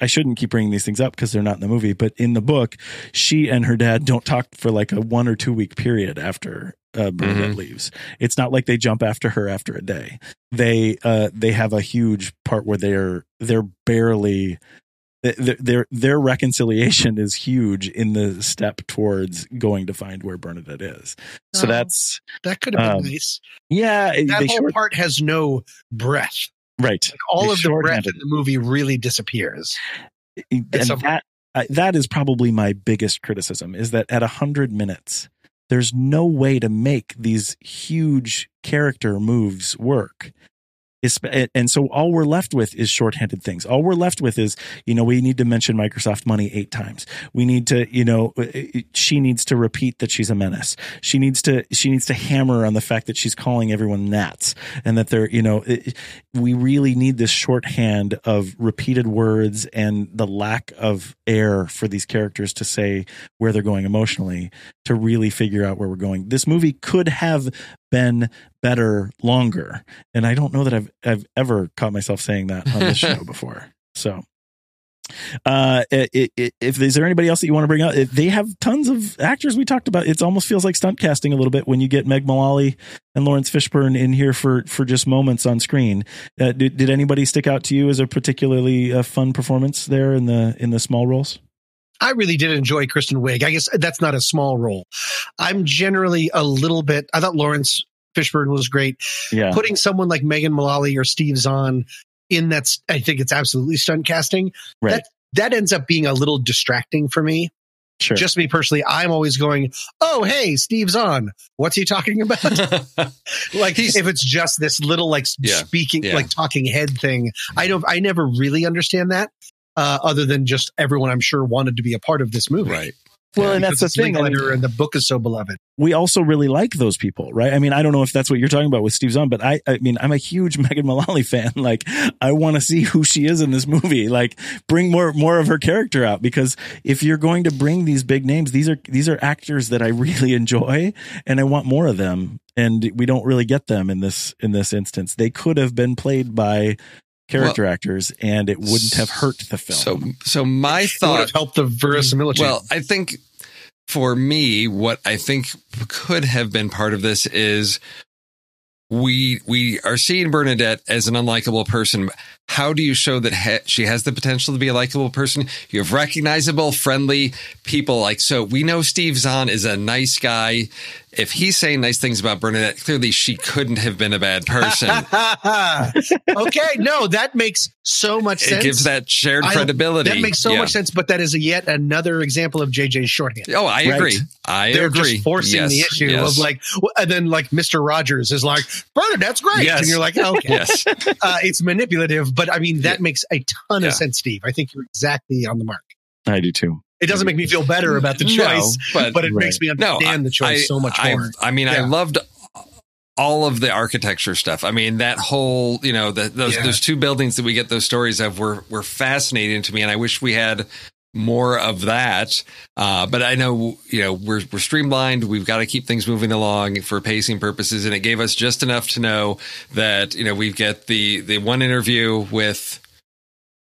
S1: I shouldn't keep bringing these things up because they're not in the movie. But in the book, she and her dad don't talk for like a one or two week period after uh, Bernadette
S2: Mhm.
S1: leaves. It's not like they jump after her after a day. They uh, they have a huge part where they're they're barely. Their, their their reconciliation is huge in the step towards going to find where Bernadette is. So
S6: Oh.
S1: that's
S6: that could have been
S1: Um,
S6: nice.
S1: yeah.
S6: That whole
S1: short-
S6: part has no breath.
S1: right.
S6: Like all
S1: They
S6: of the breath in the movie really disappears.
S1: and that uh, that is probably my biggest criticism is that at 100 minutes there's no way to make these huge character moves work And so all we're left with is shorthanded things. All we're left with is you know we need to mention microsoft money eight times. We need to you know uh, uh she needs to repeat that she's a menace. She needs to she needs to hammer on the fact that she's calling everyone gnats and that they're you know it, we really need this shorthand of repeated words and the lack of air for these characters to say where they're going emotionally to really figure out where we're going. This movie could have been better longer, and I don't know that I've I've ever caught myself saying that on this show *laughs* before. So. Uh, if is there anybody else that you want to bring up? If They have tons of actors we talked about. It almost feels like stunt casting a little bit when you get Meg Mullally and Laurence Fishburne in here for for just moments on screen. Uh, did, did anybody stick out to you as a particularly uh, fun performance there in the in the small roles?
S6: I really did enjoy Kristen Wiig. I guess that's not a small role. I'm generally a little bit. I thought Laurence Fishburne was great.
S1: Yeah,
S6: Putting someone like Megan Mullally or Steve Zahn in that's, I think it's absolutely stunt casting.
S1: right.
S6: That that ends up being a little distracting for me.
S1: sure.
S6: Just me personally, I'm always going, "Oh, hey, Steve Zahn, what's he talking about?" *laughs* like
S2: He's-
S6: if it's just this little like
S2: Yeah,
S6: speaking,
S2: yeah.
S6: like talking head thing. I don't. I never really understand that. Uh, other than just everyone, I'm sure wanted to be a part of this movie.
S2: right.
S1: Well, and that's the thing. I mean,
S6: and the book is so beloved.
S1: we also really like those people, right? I mean, I don't know if that's what you're talking about with Steve Zahn, but I, I mean, I'm a huge *laughs* Megan Mullally fan. *laughs* Like, I want to see who she is in this movie. Like, bring more, more of her character out because if you're going to bring these big names, these are, these are actors that I *laughs* really enjoy and I want more of them. And we don't really get them in this, in this instance. They could have been played by character actors and it wouldn't have hurt the film.
S2: So, so my
S6: It would
S2: thought
S6: have helped the verisimilitude.
S2: Well, I think for me, what I think could have been part of this is we we are seeing Bernadette as an unlikable person. How do you show that ha- she has the potential to be a likable person? You have recognizable, friendly people. Like so, we know Steve Zahn is a nice guy. If he's saying nice things about Bernadette, clearly she couldn't have been a bad person. *laughs*
S6: okay, no, that makes so much sense.
S2: it gives that shared
S6: I-
S2: credibility.
S6: That makes so
S2: Yeah.
S6: much sense, but that is a yet another example of JJ's shorthand.
S2: Oh, I
S1: Right.
S2: agree. I
S6: They're
S2: agree.
S6: just forcing
S2: Yes,
S6: the issue
S2: yes.
S6: of like, and then like Mr. Rogers is like, Bernadette's great.
S2: Yes.
S6: And you're like, okay,
S2: yes. *laughs*
S6: uh, it's manipulative, but I mean, that
S2: Yeah.
S6: makes a ton
S2: Yeah.
S6: of sense, Steve. I think you're exactly on the mark.
S1: I do too.
S6: It doesn't make me feel better about the *laughs*
S2: No,
S6: choice,
S2: but-
S6: but it
S1: Right.
S6: makes me
S2: No,
S6: understand the choice
S2: I-
S6: so much
S2: I,
S6: more.
S2: I mean, I loved all of the architecture stuff. I mean, that whole, you know, the, those
S6: Yeah.
S2: those two buildings that we get those stories of were were fascinating to me, and I wish we had more of that. Uh, but I know, you know, we're we're streamlined. We've got to keep things moving along for pacing purposes, and it gave us just enough to know that you know we get the the one interview with.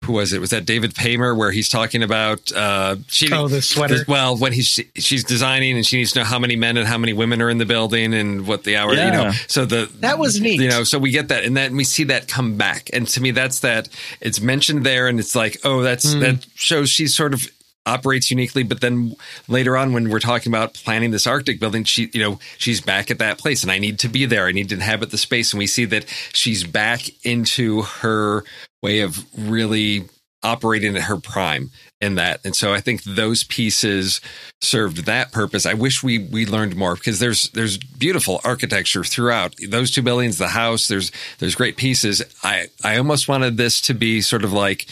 S2: Who was it? Was that David Paymer, where he's talking about uh, cheating?
S6: Oh, the sweater.
S2: well, when he's she's designing and she needs to know how many men and how many women are in the building and what the hour, you know. So the
S6: That was neat.
S2: You know, so we get that and then we see that come back. And to me that's that it's mentioned there and it's like, oh, that's
S6: Hmm.
S2: that shows she's sort of operates uniquely but then later on when we're talking about planning this arctic building she you know she's back at that place and i need to be there i need to inhabit the space and we see that she's back into her way of really operating at her prime in that. And so I think those pieces served that purpose. I wish we we learned more because there's there's beautiful architecture throughout those two buildings, the house. There's there's great pieces. I I almost wanted this to be sort of like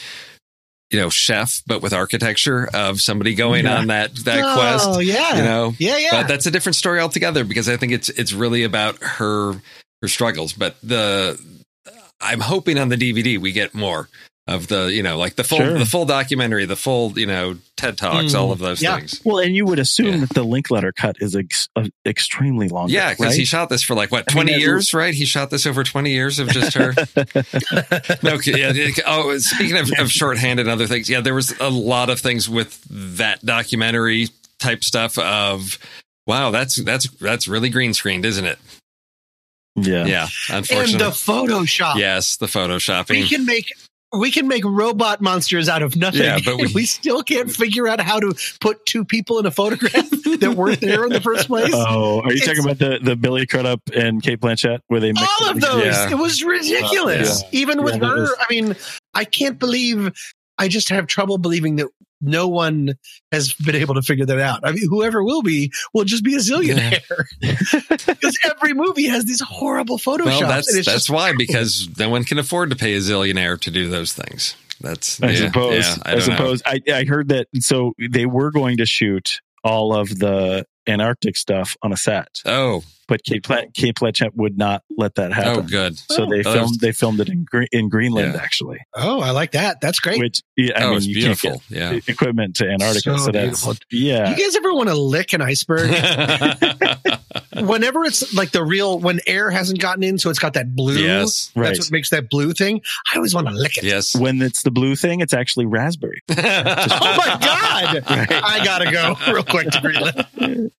S2: you know chef, but with architecture of somebody going
S1: Yeah.
S2: on that that
S6: oh,
S2: quest.
S6: yeah.
S2: You know,
S6: yeah, yeah.
S2: but that's a different story altogether because I think it's it's really about her her struggles. But the I'm hoping on the DVD we get more of the you know like the full
S1: Sure.
S2: the full documentary, the full you know TED talks,
S6: Mm,
S2: all of those
S6: yeah.
S2: things.
S1: Well, and you would assume
S2: Yeah.
S1: that the Linklater cut is ex- uh, extremely long.
S2: Yeah, because
S1: right?
S2: he shot this for like what
S1: I mean,
S2: twenty
S1: as-
S2: years, right? He shot this over twenty years of just her. *laughs* no, yeah, it- oh, speaking of, of shorthand and other things, yeah, there was a lot of things with that documentary type stuff. Of wow, that's that's that's really green screened, isn't it?
S1: Yeah.
S2: Yeah,
S6: and
S2: unfortunately.
S6: the Photoshop.
S2: yes, the photoshopping.
S6: We can make we can make robot monsters out of nothing.
S2: Yeah, but *laughs* we-
S6: we still can't *laughs* figure out how to put two people in a photograph *laughs* that weren't there in the first place.
S1: Oh, are you
S6: It's-
S1: talking about the the Billy Crudup and Cate Blanchett where they mixed
S6: All
S1: it
S6: of those.
S2: Yeah.
S6: It was ridiculous.
S1: Yeah.
S6: Even with
S1: Yeah,
S6: her,
S1: was-
S6: I mean, I can't believe I just have trouble believing that no one has been able to figure that out. I mean, whoever will be will just be a zillionaire *laughs* *laughs* because every movie has these horrible photoshops.
S2: well, that's
S6: and it's
S2: that's
S6: just
S2: why because no one can afford to pay a zillionaire to do those things. That's
S1: I
S2: yeah,
S1: suppose.
S2: yeah, I
S1: I
S2: don't
S1: suppose. I, I heard that. So they were going to shoot all of the Antarctic stuff on a set,
S2: Oh,
S1: but Kate, Pla- Cate Blanchett would not let that
S2: oh,
S1: happen.
S2: oh, good.
S1: So they
S2: Oh,
S1: filmed. They filmed it in Gre- in Greenland
S2: Yeah.
S1: actually,
S6: oh, I like that. That's great.
S1: which yeah, I
S2: oh,
S1: mean
S2: it's
S1: you
S2: beautiful.
S1: can't
S2: Yeah.
S1: equipment to Antarctica.
S6: So
S1: So, that's
S6: beautiful.
S1: yeah.
S6: you guys ever want to lick an iceberg? *laughs* *laughs* Whenever it's like the real, when air hasn't gotten in, so it's got that blue.
S2: yes.
S1: Right.
S6: That's what makes that blue thing. I always want to lick it.
S2: Yes.
S1: When it's the blue thing, it's actually raspberry. *laughs*
S6: Oh my god! I gotta go real quick to Greenland.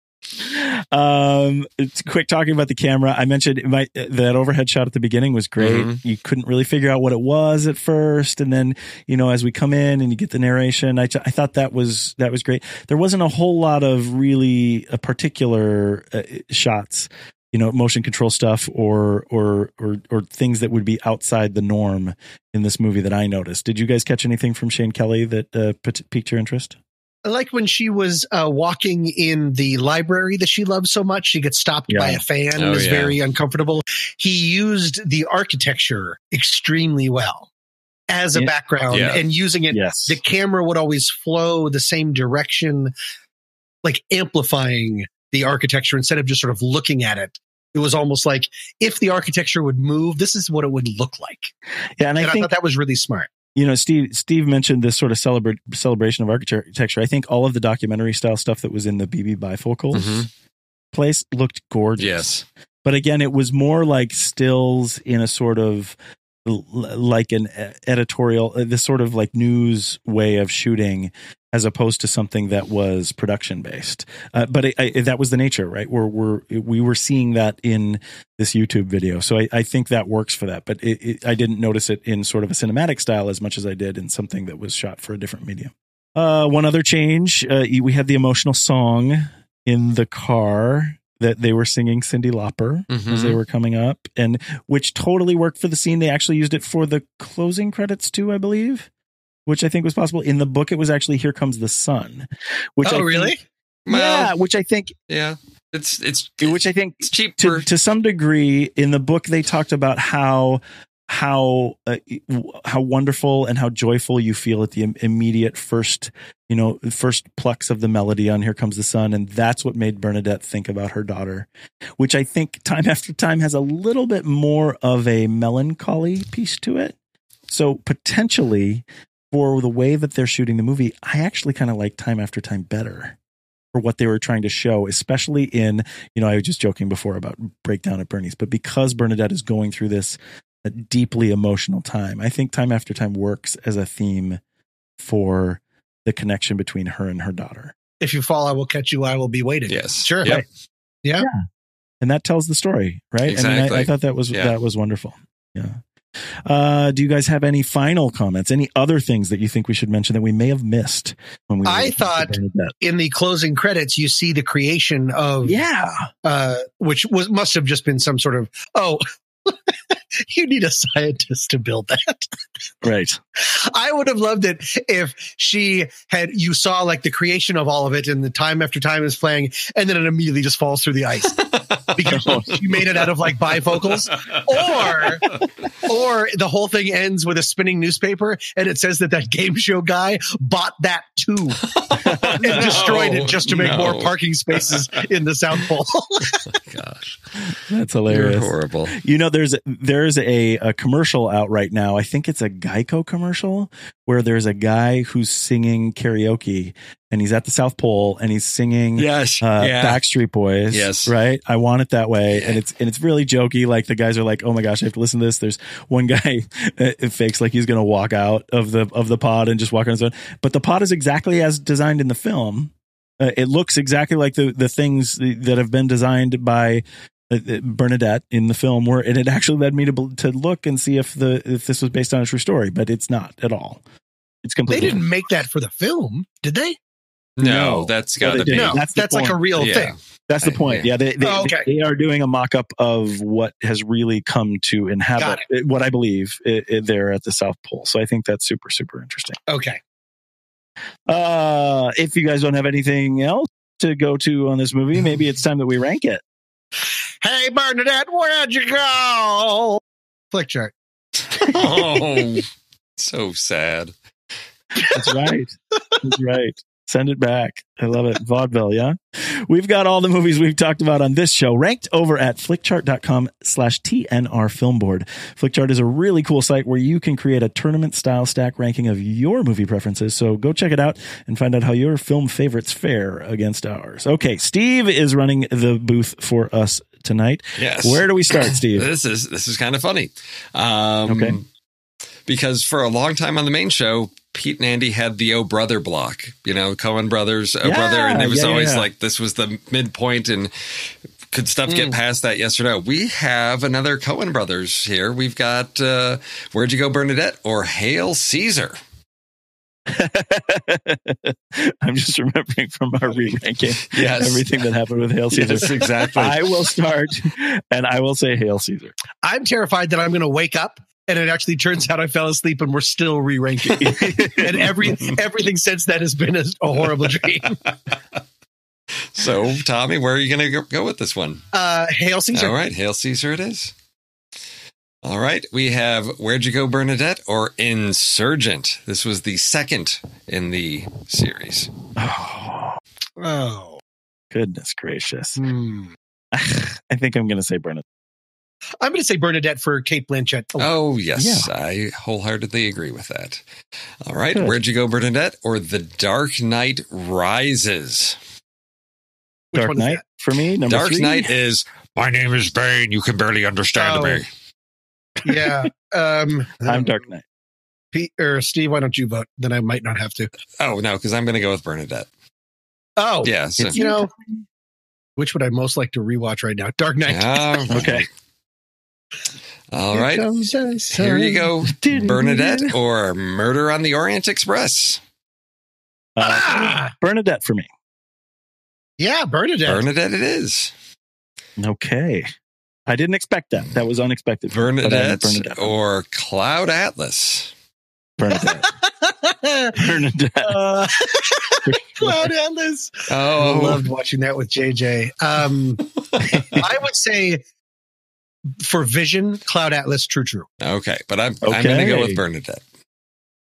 S1: Um it's quick talking about the camera. I mentioned my that overhead shot at the beginning was great.
S2: Mhm.
S1: you couldn't really figure out what it was at first. And then you know as we come in and you get the narration i, I thought that was that was great. There wasn't a whole lot of really uh, particular uh, shots you know motion control stuff or or or or things that would be outside the norm in this movie that i noticed. Did you guys catch anything from shane kelly that uh, piqued your interest
S6: I like when she was uh, walking in the library that she loves so much. She gets stopped
S1: Yeah.
S6: by a fan
S2: Oh,
S6: and is
S2: yeah.
S6: very uncomfortable. He used the architecture extremely well as a
S1: Yeah.
S6: background and using it.
S1: yes
S6: The camera would always flow the same direction. like amplifying the architecture instead of just sort of looking at it. It was almost like if the architecture would move, this is what it would look like.
S1: Yeah, and,
S6: And
S1: I
S6: I,
S1: think
S6: thought that was really smart.
S1: You know Steve Steve mentioned this sort of celebra- celebration of architecture. I think all of the documentary style stuff that was in the BB bifocals
S2: Mhm.
S1: place looked gorgeous.
S2: Yes.
S1: but again, it was more like stills in a sort of like an editorial, uh, this sort of like news way of shooting, as opposed to something that was production based. Uh, but I, I, that was the nature, right? We're, we're we were seeing that in this YouTube video, so I, I think that works for that. But it, I didn't notice it in sort of a cinematic style as much as I did in something that was shot for a different medium. Uh, one other change, uh, we had the emotional song in the car that they were singing Cyndi Lauper as
S2: Mhm.
S1: they were coming up, and which totally worked for the scene. They actually used it for the closing credits too, I believe, which I think was possible. In the book, it was actually "Here Comes the Sun," which
S6: oh,
S1: I think-
S6: really?
S2: Well,
S1: yeah, which I think,
S2: yeah. It's it's
S1: which I think
S2: it's cheap
S1: to to some degree in the book they talked about how how uh, how wonderful and how joyful you feel at the immediate first you know first plucks of the melody on here comes the sun and that's what made bernadette think about her daughter which i think time *laughs* after time has a little bit more of a melancholy piece to it. So potentially for the way that they're shooting the movie i actually kind of like time after time better for what they were trying to show, especially in, you know, I was just joking before about breakdown at Bernie's, but because Bernadette is going through this uh, deeply emotional time, I think time after time works as a theme for the connection between her and her daughter.
S6: If you fall, I will catch you. I will be waiting.
S2: yes.
S6: Sure.
S2: Yep.
S6: Yeah.
S1: And that tells the story, right? I mean,
S2: Exactly.
S1: I, I thought that was,
S2: Yeah.
S1: that was wonderful. Yeah. Uh, do you guys have any final comments? Any other things that you think we should mention that we may have missed when we?
S6: I thought- In the closing credits, you see the creation of
S1: yeah,
S6: uh, which was must have just been some sort of oh, *laughs* *laughs* you need a scientist to build that. *laughs*
S1: right.
S6: I would have loved it if she had you saw like the creation of all of it and the time after time is playing, and then it immediately just falls through the ice *laughs* because oh. she made it out of like bifocals, or or the whole thing ends with a spinning newspaper and it says that that game show guy bought that too and destroyed it just to make
S2: no.
S6: more parking spaces in the South Pole.
S2: Oh, gosh,
S1: That's
S2: you're
S1: hilarious.
S2: horrible.
S1: You know, there's there's there's a, a commercial out right now. I think it's a Geico commercial where there's a guy who's singing karaoke and he's at the South Pole and he's singing
S2: Yes.
S1: uh,
S2: yeah.
S1: Backstreet Boys.
S2: Yes.
S1: right. I want it that way, and it's and it's really jokey. Like the guys are like, "Oh my gosh, I have to listen to this." There's one guy *laughs* it fakes like he's going to walk out of the of the pod and just walk on his own, but the pod is exactly as designed in the film. Uh, it looks exactly like the the things that have been designed by Bernadette in the film were and it actually led me to to look and see if the if this was based on a true story but it's not at all it's completely.
S6: they didn't make that for the film, did they?
S2: No,
S1: No.
S2: that's
S1: No,
S2: got to be.
S6: No,
S1: that's
S6: that's, like a real
S2: Yeah.
S6: thing.
S1: that's the point yeah they they,
S6: Oh, okay.
S1: they are doing a mock-up of what has really come to inhabit
S6: Got
S1: uh, what I believe uh, uh, there at the South Pole so I think that's super super interesting
S6: Okay.
S1: uh if you guys don't have anything else to go to on this movie maybe it's time that we rank it
S6: Hey Bernadette, where'd you go? Flickchart.
S2: oh, *laughs* so sad.
S1: That's right. That's right. Send it back. I love it. Vaudeville, yeah? We've got all the movies we've talked about on this show ranked over at flickchart.com slash TNR Film Board. Flickchart is a really cool site where you can create a tournament style stack ranking of your movie preferences. So go check it out and find out how your film favorites fare against ours. Okay, Steve is running the booth for us tonight.
S2: Yes.
S1: Where do we start, *coughs* Steve?
S2: This is this is kind of funny. Um,
S1: Okay.
S2: Because for a long time on the main show, Pete and Andy had the Oh Brother block. You know, Coen Brothers, Oh
S1: Yeah,
S2: Brother, and it was
S1: yeah, yeah,
S2: always
S1: yeah.
S2: like this was the midpoint and. Could stuff
S1: Mm.
S2: get past that? Yes or no? We have another Coen brothers here. We've got uh, Where'd You Go, Bernadette, or Hail Caesar. *laughs*
S1: I'm just remembering from our re-ranking
S2: Yes.
S1: everything that happened with Hail Caesar.
S2: Yes, exactly. *laughs*
S1: I will start, and I will say Hail Caesar.
S6: I'm terrified that I'm going to wake up and it actually turns out I fell asleep and we're still re-ranking. *laughs* and every everything since then has been a, a horrible dream.
S2: so, Tommy, where are you going to go with this one?
S6: Uh, Hail Caesar.
S2: All right, Hail Caesar it is. All right, we have Where'd You Go, Bernadette, or Insurgent. This was the second in the series.
S6: Oh. *sighs*
S1: Goodness gracious.
S6: Hmm. *sighs*
S1: I think I'm going to say Bernadette.
S6: I'm going to say Bernadette for Cate Blanchett.
S2: Oh, yes. I wholeheartedly agree with that. All right. Good. Where'd you go, Bernadette? Or The Dark Knight Rises?
S6: Which
S1: Dark Knight for me. Number
S2: Dark
S1: three.
S2: Knight is, my name is Bane. You can barely understand
S6: Oh.
S2: me.
S6: Yeah. Um, *laughs*
S1: I'm Dark Knight.
S6: Pete or Steve, why don't you vote? Then I might not have to.
S2: Oh, no, because I'm going to go with Bernadette.
S6: Oh,
S2: Yeah. So,
S6: you know, which would I most like to rewatch right now? Dark Knight. *laughs*
S1: Okay.
S2: All
S6: Here
S2: right.
S6: comes the sun.
S2: Here you go, Bernadette or Murder on the Orient Express.
S1: Uh,
S6: Ah!
S1: Bernadette for me.
S6: Yeah, Bernadette.
S2: Bernadette it is.
S1: Okay. I didn't expect that. That was unexpected. But I'm
S2: Bernadette,
S1: Bernadette.
S2: or Cloud Atlas.
S1: Bernadette. *laughs* Bernadette.
S6: uh, *laughs* Cloud Atlas.
S2: Oh, I
S6: loved watching that with JJ. Um, *laughs* I would say for Vision, Cloud Atlas, True True.
S2: okay. But I'm, I'm going to go
S1: Okay.
S2: with Bernadette.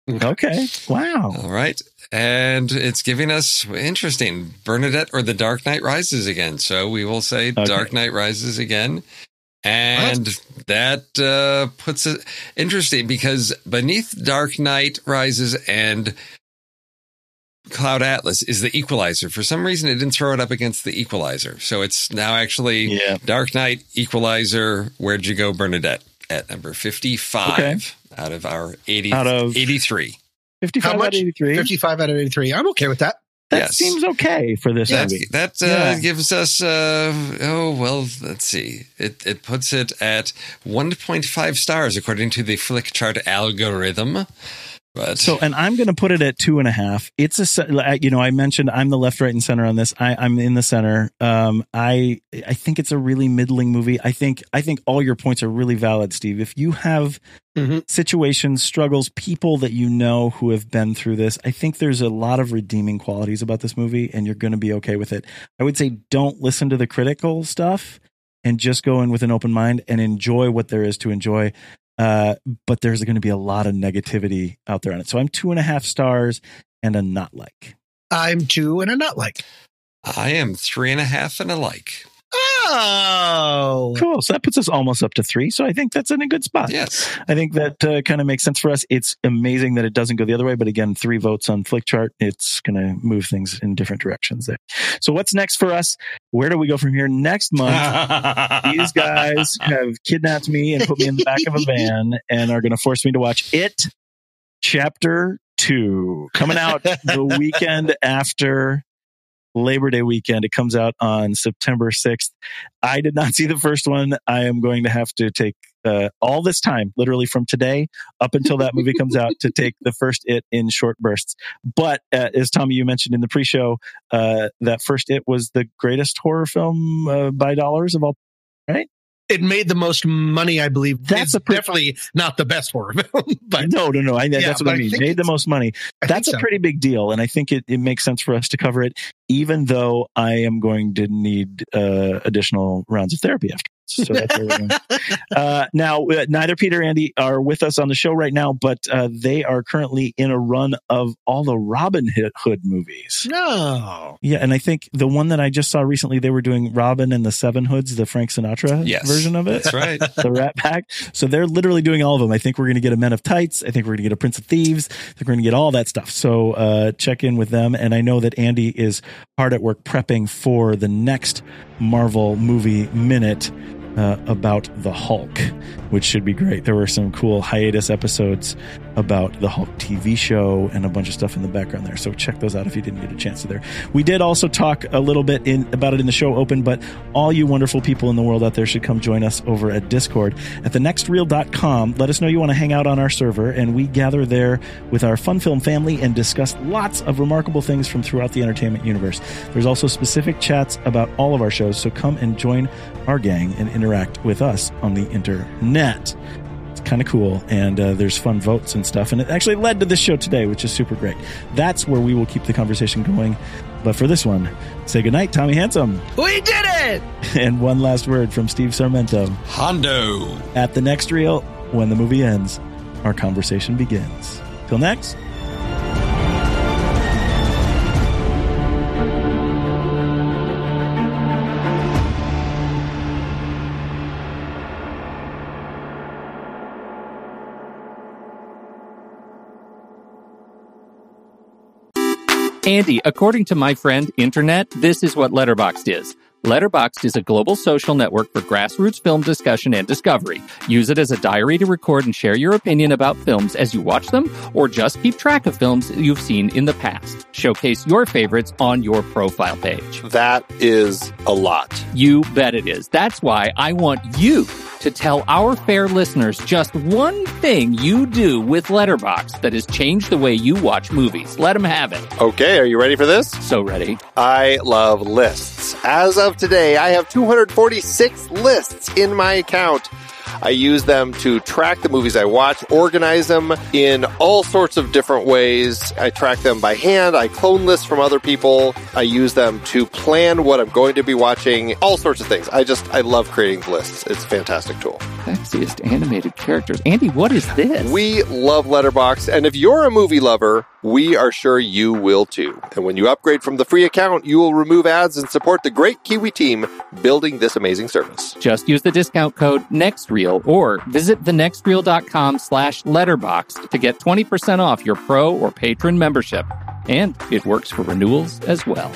S1: Okay. Wow.
S2: All right. And it's giving us interesting Bernadette or The Dark Knight Rises again. So we will say
S1: Okay.
S2: Dark Knight Rises again. And that uh, puts it interesting because beneath Dark Knight Rises and Cloud Atlas is the Equalizer. For some reason, it didn't throw it up against the Equalizer. So it's now actually
S1: Yeah.
S2: Dark Knight, Equalizer, Where'd You Go, Bernadette at number 55
S1: Okay.
S2: out of our 80,
S1: Out of-
S2: 83.
S1: 55 out of 83.
S6: 55 out of 83. I'm okay with that.
S1: That
S2: Yes.
S1: seems okay for this
S2: That,
S1: movie.
S2: that uh,
S1: Yeah.
S2: gives us, uh, oh, well, let's see. It, it puts it at 1.5 stars according to the Flickchart algorithm. But
S1: So, and I'm going to put it at two and a half. It's a, you know, I mentioned I'm the left, right, and center on this. I, I'm in the center. Um, I, I think it's a really middling movie. I think, I think all your points are really valid, Steve. If you have
S6: Mhm.
S1: situations, struggles, people that you know who have been through this, I think there's a lot of redeeming qualities about this movie, and you're going to be okay with it. I would say don't listen to the critical stuff and just go in with an open mind and enjoy what there is to enjoy. Uh, but there's going to be a lot of negativity out there on it. So I'm two and a half stars and a not like.
S6: I'm two and a not like.
S2: I am three and a half and a like.
S6: Oh.
S1: Cool. So that puts us almost up to three. So I think that's in a good spot.
S2: Yes.
S1: I think that uh, kind of makes sense for us. It's amazing that it doesn't go the other way, but again, three votes on Flickchart, it's going to move things in different directions there. So what's next for us? Where do we go from here? Next month, *laughs* these guys have kidnapped me and put me in the back of a van and are going to force me to watch it chapter two coming out the weekend after labor day weekend. It comes out on september 6th i did not *laughs* see the first one. I am going to have to take uh, all this time literally from today up until that movie comes out to take the first it in short bursts. But uh, as tommy you mentioned in the pre-show uh, that first it was the greatest horror film uh, by dollars of all
S6: It made the most money, I believe.
S1: That's a
S6: definitely not the best horror film, *laughs* but
S1: no, no, no. I,
S6: Yeah,
S1: that's what I
S6: I
S1: mean.
S6: think
S1: Made the most money.
S6: I
S1: That's a
S6: so.
S1: pretty big deal, and I think it, it makes sense for us to cover it, even though I am going to need uh, additional rounds of therapy after. So that's where we're going. *laughs* uh, now, uh, neither Peter Andy are with us on the show right now, but uh, they are currently in a run of all the Robin Hood movies.
S6: no.
S1: Yeah, and I think the one that I just saw recently, they were doing Robin and the Seven Hoods, the Frank Sinatra
S2: Yes.
S1: version of it
S2: That's right. *laughs*
S1: the Rat Pack. So they're literally doing all of them. I think we're going to get a Men of Tights. I think we're going to get a Prince of Thieves. I think we're going to get all that stuff. So uh, check in with them. And I know that Andy is hard at work prepping for the next Marvel movie minute. Uh, about the Hulk, which should be great. There were some cool hiatus episodes about the Hulk TV show and a bunch of stuff in the background there. So check those out if you didn't get a chance to there. We did also talk a little bit in about it in the show open, but all you wonderful people in the world out there should come join us over at Discord at thenextreel.com. Let us know you want to hang out on our server, and we gather there with our fun film family and discuss lots of remarkable things from throughout the entertainment universe. There's also specific chats about all of our shows, so come and join our gang and interact with us on the internet. It's kind of cool, and uh, there's fun votes and stuff. And it actually led to this show today, which is super great. That's where we will keep the conversation going. But for this one, say goodnight, Tommy Handsome.
S6: We did it! *laughs*
S1: And one last word from Steve Sarmento.
S2: Hondo.
S1: At the next reel, when the movie ends, our conversation begins. Till next.
S7: Andy, according to my friend Internet, this is what Letterboxd is. Letterboxd is a global social network for grassroots film discussion and discovery. Use it as a diary to record and share your opinion about films as you watch them, or just keep track of films you've seen in the past. Showcase your favorites on your profile page.
S8: That is a lot.
S7: You bet it is. That's why I want you to tell our fair listeners just one thing you do with Letterboxd that has changed the way you watch movies. Let them have it.
S8: Okay, are you ready for this?
S7: So ready.
S8: I love lists. As of today, I have 246 lists in my account. I use them to track the movies I watch, organize them in all sorts of different ways. I track them by hand. I clone lists from other people. I use them to plan what I'm going to be watching, all sorts of things. I just, I love creating lists. It's a fantastic tool.
S7: Sexiest animated characters. Andy, what is this?
S8: We love Letterboxd, and if you're a movie lover, we are sure you will too. And when you upgrade from the free account, you will remove ads and support the great Kiwi team building this amazing service.
S7: Just use the discount code NEXTREEL or visit thenextreel.com slash letterboxd to get 20% off your pro or patron membership. And it works for renewals as well.